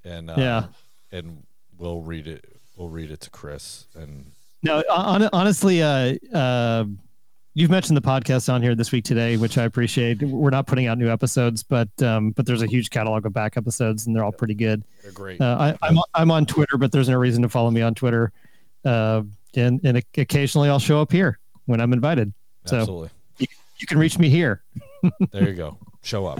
and uh, Yeah. and we'll read it. We'll read it to Chris. And No. hon- honestly, uh, uh, you've mentioned the podcast on here this week today, which I appreciate. We're not putting out new episodes, but um, but there's a huge catalog of back episodes, and they're all pretty good. they're great. Uh, I, I'm I'm on Twitter, but there's no reason to follow me on Twitter. Uh, and and occasionally I'll show up here when I'm invited. So Absolutely. you can reach me here. There you go. Show up,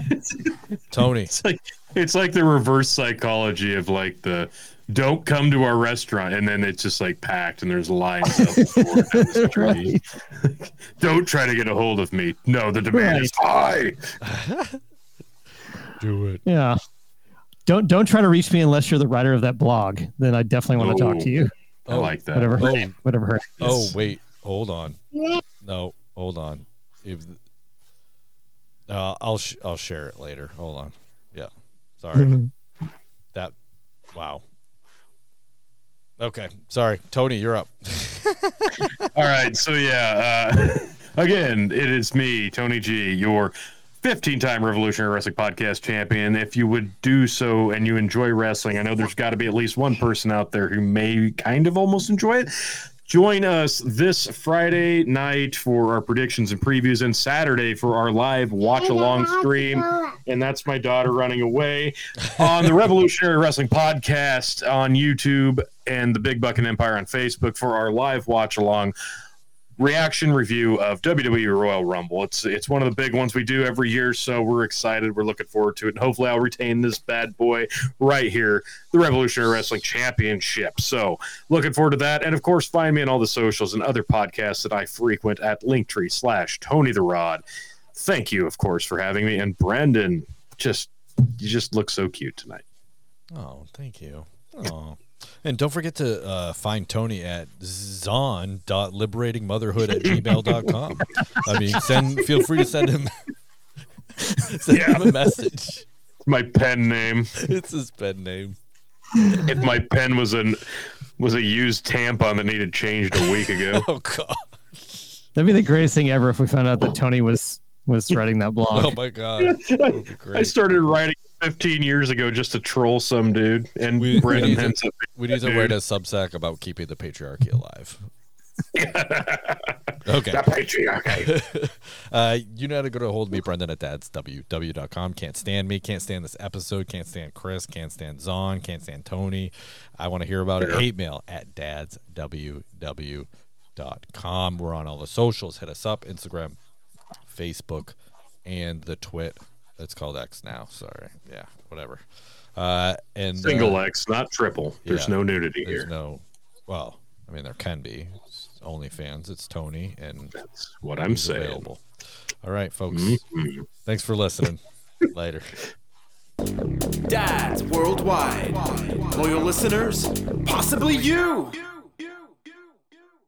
Tony. It's like it's like the reverse psychology of like the don't come to our restaurant and then it's just like packed and there's lines up the door down the street. Don't try to get a hold of me. No, the demand is high. Do it. Yeah. Don't don't try to reach me unless you're the writer of that blog. Then I definitely want to talk to you. I like that. Whatever her Oh. name, whatever her. Oh wait, hold on. No, hold on. If uh, I'll sh- I'll share it later. Hold on. Yeah. Sorry. that. Wow. Okay. Sorry, Tony. You're up. All right. So yeah, uh, again, it is me, Tony G, your 15-time Revolutionary Wrestling Podcast champion. If you would do so and you enjoy wrestling, I know there's got to be at least one person out there who may kind of almost enjoy it. Join us this Friday night for our predictions and previews, and Saturday for our live watch along stream. And that's my daughter running away on the Revolutionary Wrestling Podcast on YouTube and the Big Bucket Empire on Facebook for our live watch along reaction review of WWE Royal Rumble. It's it's one of the big ones we do every year, so we're excited. We're looking forward to it, and hopefully, I'll retain this bad boy right here, the Revolutionary Wrestling Championship. So, looking forward to that, and of course, find me on all the socials and other podcasts that I frequent at Linktree slash Tony the Rod. Thank you, of course, for having me, and Brendan, just you just look so cute tonight. Oh, thank you. Oh. And don't forget to uh, find Tony at Zawn.liberatingmotherhood at gmail.com. I mean, send feel free to send him send Yeah. him a message. My pen name. It's his pen name. If my pen was an was a used tampon that needed changed a week ago. Oh god. That'd be the greatest thing ever if we found out that Tony was was writing that blog. Oh my god. That would be I started writing 15 years ago just to troll some dude, and We- we Brendan need to-. We need to write a Substack about keeping the patriarchy alive. Okay. The patriarchy. uh, you know how to go to hold me, Brendan at dadsww.com. Can't stand me. Can't stand this episode. Can't stand Chris. Can't stand Zawn. Can't stand Tony. I want to hear about it. Hate mail at dadsww.com. We're on all the socials. Hit us up Instagram, Facebook, and the Twit. It's called X now. Sorry. Yeah, whatever. Uh, and Single uh, X, not triple. There's yeah. no nudity There's here. no, well, I mean, there can be. It's OnlyFans. It's Tony, and That's what I'm saying. available. All right, folks. Mhm. Thanks for listening. Later. Dads worldwide. Loyal listeners, possibly you.